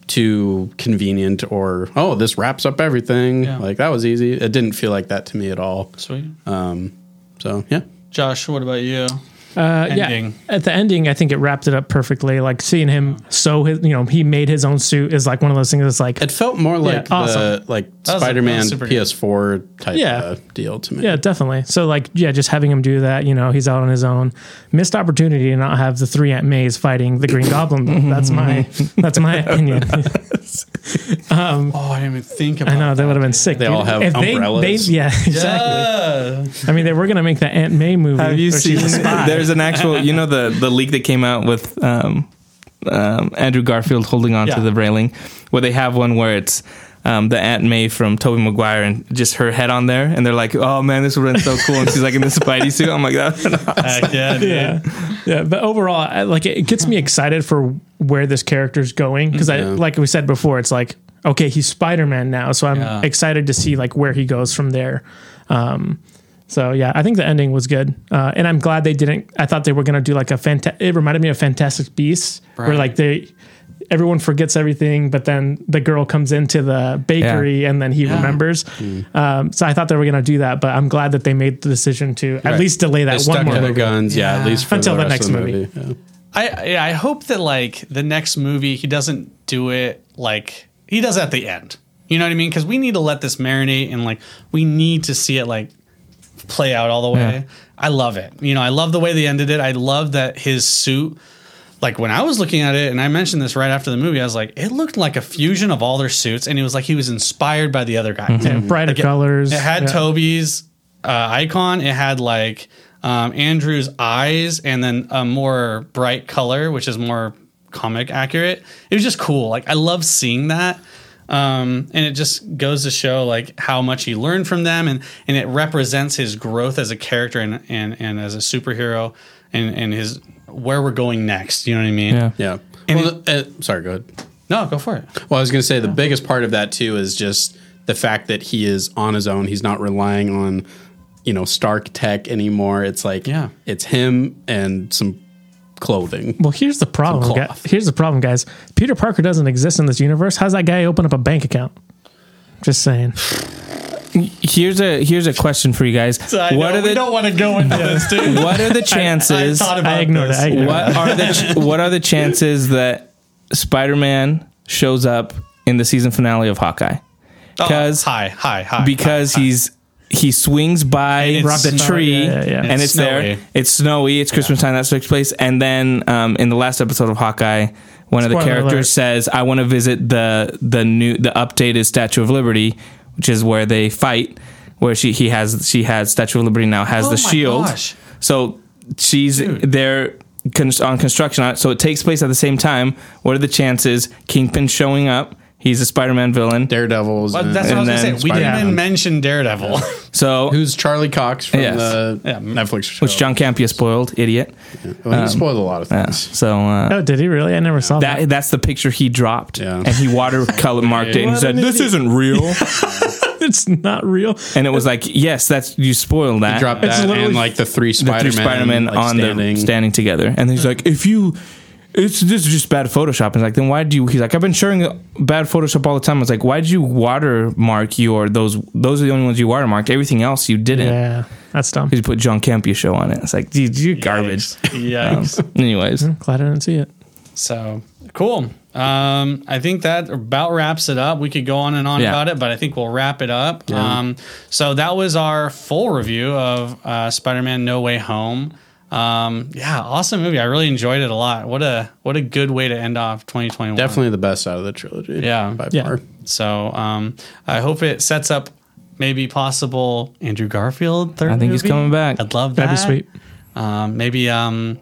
too convenient or oh this wraps up everything Yeah. like that was easy. It didn't feel like that to me at all. Sweet. um So yeah, Josh, what about you? Uh, Ending. yeah, at the ending, I think it wrapped it up perfectly. Like seeing him sew his, you know, he made his own suit is like one of those things that's like, it felt more like awesome. the like Spider Man was super good. PS4 type Yeah. uh, deal to me. yeah, definitely. So like, yeah, just having him do that, you know, he's out on his own. Missed opportunity to not have the three Aunt Mays fighting the Green Goblin. Though. *laughs* That's my that's my opinion. *laughs* Oh, I didn't even think about I know that would have been sick. They dude. all have If they- umbrellas. they- yeah, *laughs* exactly. Yeah. I mean, they were gonna make the Aunt May movie. Have you seen? a spy. There's an actual, you know, the the leak that came out with um, um, Andrew Garfield holding on Yeah. to the railing, where they have one where it's. Um, the Aunt May from Tobey Maguire and just her head on there, and they're like, "Oh man, this would have been so cool." And she's like in the Spidey suit. I'm like, "That." Heck yeah, dude. yeah, yeah. But overall, I, like it gets me excited for where this character's going because I, like we said before, it's like okay, he's Spider Man now, so I'm Yeah. excited to see like where he goes from there. Um, so yeah, I think the ending was good, uh, and I'm glad they didn't. I thought they were gonna do like a fanta- It reminded me of Fantastic Beasts, where like they. Everyone forgets everything, but then the girl comes into the bakery and then he remembers. Um, so I thought they were going to do that, but I'm glad that they made the decision to at least delay They that stuck one more to movie. guns, yeah. Yeah. at least for Until the, the rest of next the movie. Yeah. I yeah, I hope that like the next movie he doesn't do it like he does at the end. You know what I mean? Because we need to let this marinate and like we need to see it like play out all the way. Yeah. I love it. You know, I love the way they ended it. I love that his suit. Like when I was looking at it, and I mentioned this right after the movie, I was like, it looked like a fusion of all their suits, and it was like he was inspired by the other guys. Yeah, brighter Like, it- colors. It had yeah. Tobey's uh, icon. It had like um, Andrew's eyes, and then a more bright color, which is more comic accurate. It was just cool. Like I love seeing that. Um, and it just goes to show like how much he learned from them and, and it represents his growth as a character and, and, and as a superhero and, and his where we're going next. You know what I mean? Yeah. Yeah. And well, uh, sorry, go ahead. No, go for it. Well, I was going to say the biggest part of that too is just the fact that he is on his own. He's not relying on, you know, Stark tech anymore. It's like, Yeah. it's him and some clothing. Well, here's the problem. Some guy- Here's the problem, guys. Peter Parker doesn't exist in this universe. How's that guy open up a bank account? Just saying. *sighs* Here's a here's a question for you guys. what are the don't want to go into this, *laughs* dude. what are the chances? I ignored it. I ignored it. what are the *laughs* what are the chances that Spider-Man shows up in the season finale of Hawkeye? Oh, because high, high, high. because high, high. he's he swings by the snowy. tree Yeah, yeah, yeah. and It's it's, snowy. there. It's snowy. It's Christmas time. That takes place. And then um, in the last episode of Hawkeye, one of the Spoiler characters alert. says, "I want to visit the the new the updated Statue of Liberty, which is where they fight. Where she he has she has Statue of Liberty now has Oh the my shield. gosh. So she's there." con- On construction, on it, so it takes place at the same time. What are the chances Kingpin showing up? He's a Spider-Man villain. Daredevil's. But and- that's what I was And gonna then say. We didn't even mention Daredevil. *laughs* So Who's Charlie Cox from Yes. the Yeah. Netflix show? which John Campea spoiled, idiot. Well, he spoiled a lot of Yeah. things. So uh, Oh, did he really? I never saw that. that that's the picture he dropped, Yeah. and he watercolor marked it and What said, an "This idiot." isn't real." *laughs* it's not real. and it was like, "Yes, that's you spoiled that." He dropped It's that literally and like the three the Spider-Man, three Spider-Man like, on standing. the standing together, and he's like, "If you." It's this is just bad Photoshop. And like, then why do you? He's like, I've been showing bad Photoshop all the time. I was like, why did you watermark your those? Those are the only ones you watermarked. Everything else you didn't. Yeah, that's dumb. Because you put John Campea show on it. It's like, dude, you're garbage. Yikes. *laughs* Anyways, Glad I didn't see it. So cool. Um, I think that about wraps it up. We could go on and on Yeah. about it, but I think we'll wrap it up. Um, so that was our full review of uh, Spider-Man: No Way Home. Um, yeah, awesome movie. I really enjoyed it a lot. What a what a good way to end off 2021. Definitely the best out of the trilogy. Yeah. by Yeah. far. So um, I hope it sets up maybe possible Andrew Garfield third. I think he's coming back. I'd love that. That'd be sweet. Um, maybe um,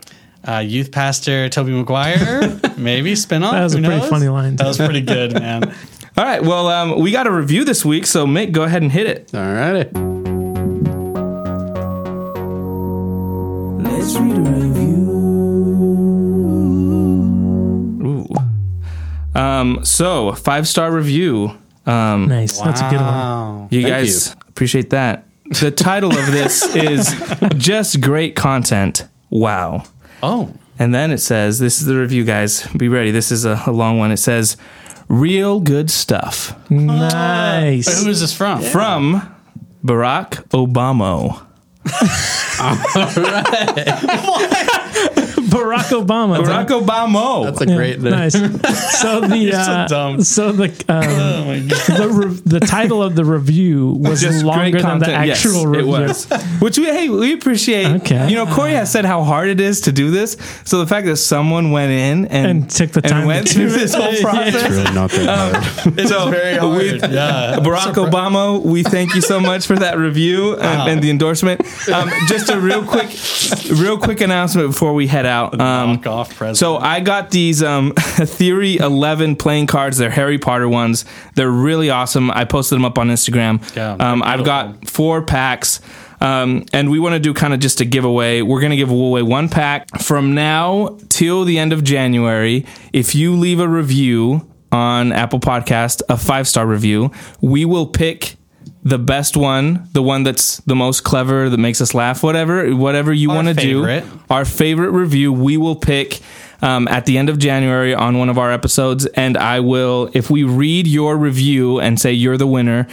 uh, youth pastor Tobey Maguire. *laughs* maybe spin off. That was a Who pretty knows? funny line, That was pretty good, man. *laughs* all right. Well, um, we got a review this week, so Mick, go ahead and hit it. All righty. Let's read a review. Ooh. Um, so five star review. Um, Nice. That's a good one. You Thank guys appreciate that. The title of this *laughs* is just great content. Wow. Oh, And then it says, this is the review, guys. Be ready. This is a, a long one. It says, real good stuff Wait, Nice. who is this from? from Barack Obama. *laughs* All right. What? Barack Obama. Barack Obama. That's a Yeah, great. nice. So *laughs* the so uh, dumb. so the um, *laughs* Oh my god. the re- the title of the review was Just longer than the content. Yes, actual review. It was. Which we hey we appreciate. Okay. You know, Corey has said how hard it is to do this. So the fact that someone went in and, And took the time and went to do through it. this whole *laughs* Yeah. process. It's really not that hard. It's So, very we- hard. yeah. Barack Obama, we thank you so much for that review and, and the endorsement. Um, just a real quick, real quick announcement before we head out. Um, off president. so I got these um, *laughs* Theory 11 playing cards. They're Harry Potter ones. They're really awesome. I posted them up on Instagram. Yeah, um, I've got four packs. Um, and we want to do kind of just a giveaway. We're going to give away one pack from now till the end of January. If you leave a review on Apple Podcast, a five star review, we will pick the best one, the one that's the most clever, that makes us laugh, whatever, whatever you want to do. Our favorite review, we will pick um, at the end of January on one of our episodes, and I will, if we read your review and say you're the winner,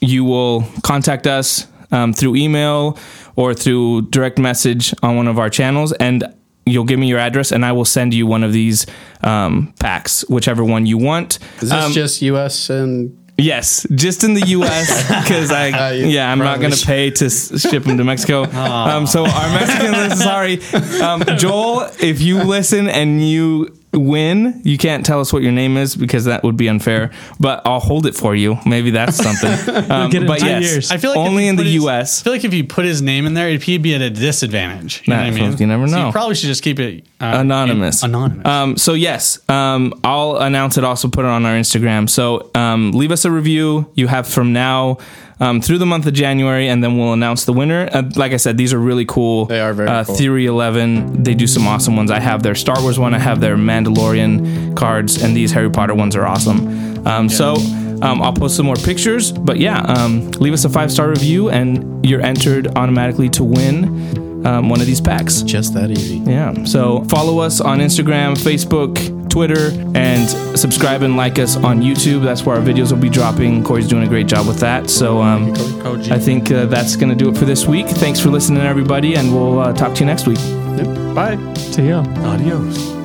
you will contact us um, through email or through direct message on one of our channels, and you'll give me your address, and I will send you one of these um, packs, whichever one you want. Is this Um, just U.S. and Yes, just in the U.S. because *laughs* I Uh, yeah I'm not going to pay to s- ship them to Mexico. *laughs* Um, so our Mexican listeners, sorry, um, Joel, if you listen and you win, you can't tell us what your name is because that would be unfair. But I'll hold it for you. Maybe that's something. *laughs* Um, get it but 10 yes, years. I feel like only in the his- U.S. I feel like if you put his name in there, he'd be at a disadvantage. You know what I mean? you never So know. you probably should just keep it uh, anonymous. Anonymous. Um, so yes, um, I'll announce it. Also put it on our Instagram. So um, leave us a review. You have from now um, through the month of January, and then we'll announce the winner. Uh, like I said, these are really cool. They are very uh, cool. Theory Eleven. They do some awesome ones. I have their Star Wars one. I have their Mandalorian cards, and these Harry Potter ones are awesome. Um, So. Um, I'll post some more pictures, but yeah, um, leave us a five star review, and you're entered automatically to win um, one of these packs. Just that easy. Yeah. So follow us on Instagram, Facebook, Twitter, and subscribe and like us on YouTube. That's where our videos will be dropping. Corey's doing a great job with that. So um, Code G. I think uh, that's going to do it for this week. Thanks for listening, everybody, and we'll uh, talk to you next week. Yep. Bye. See ya. Adios.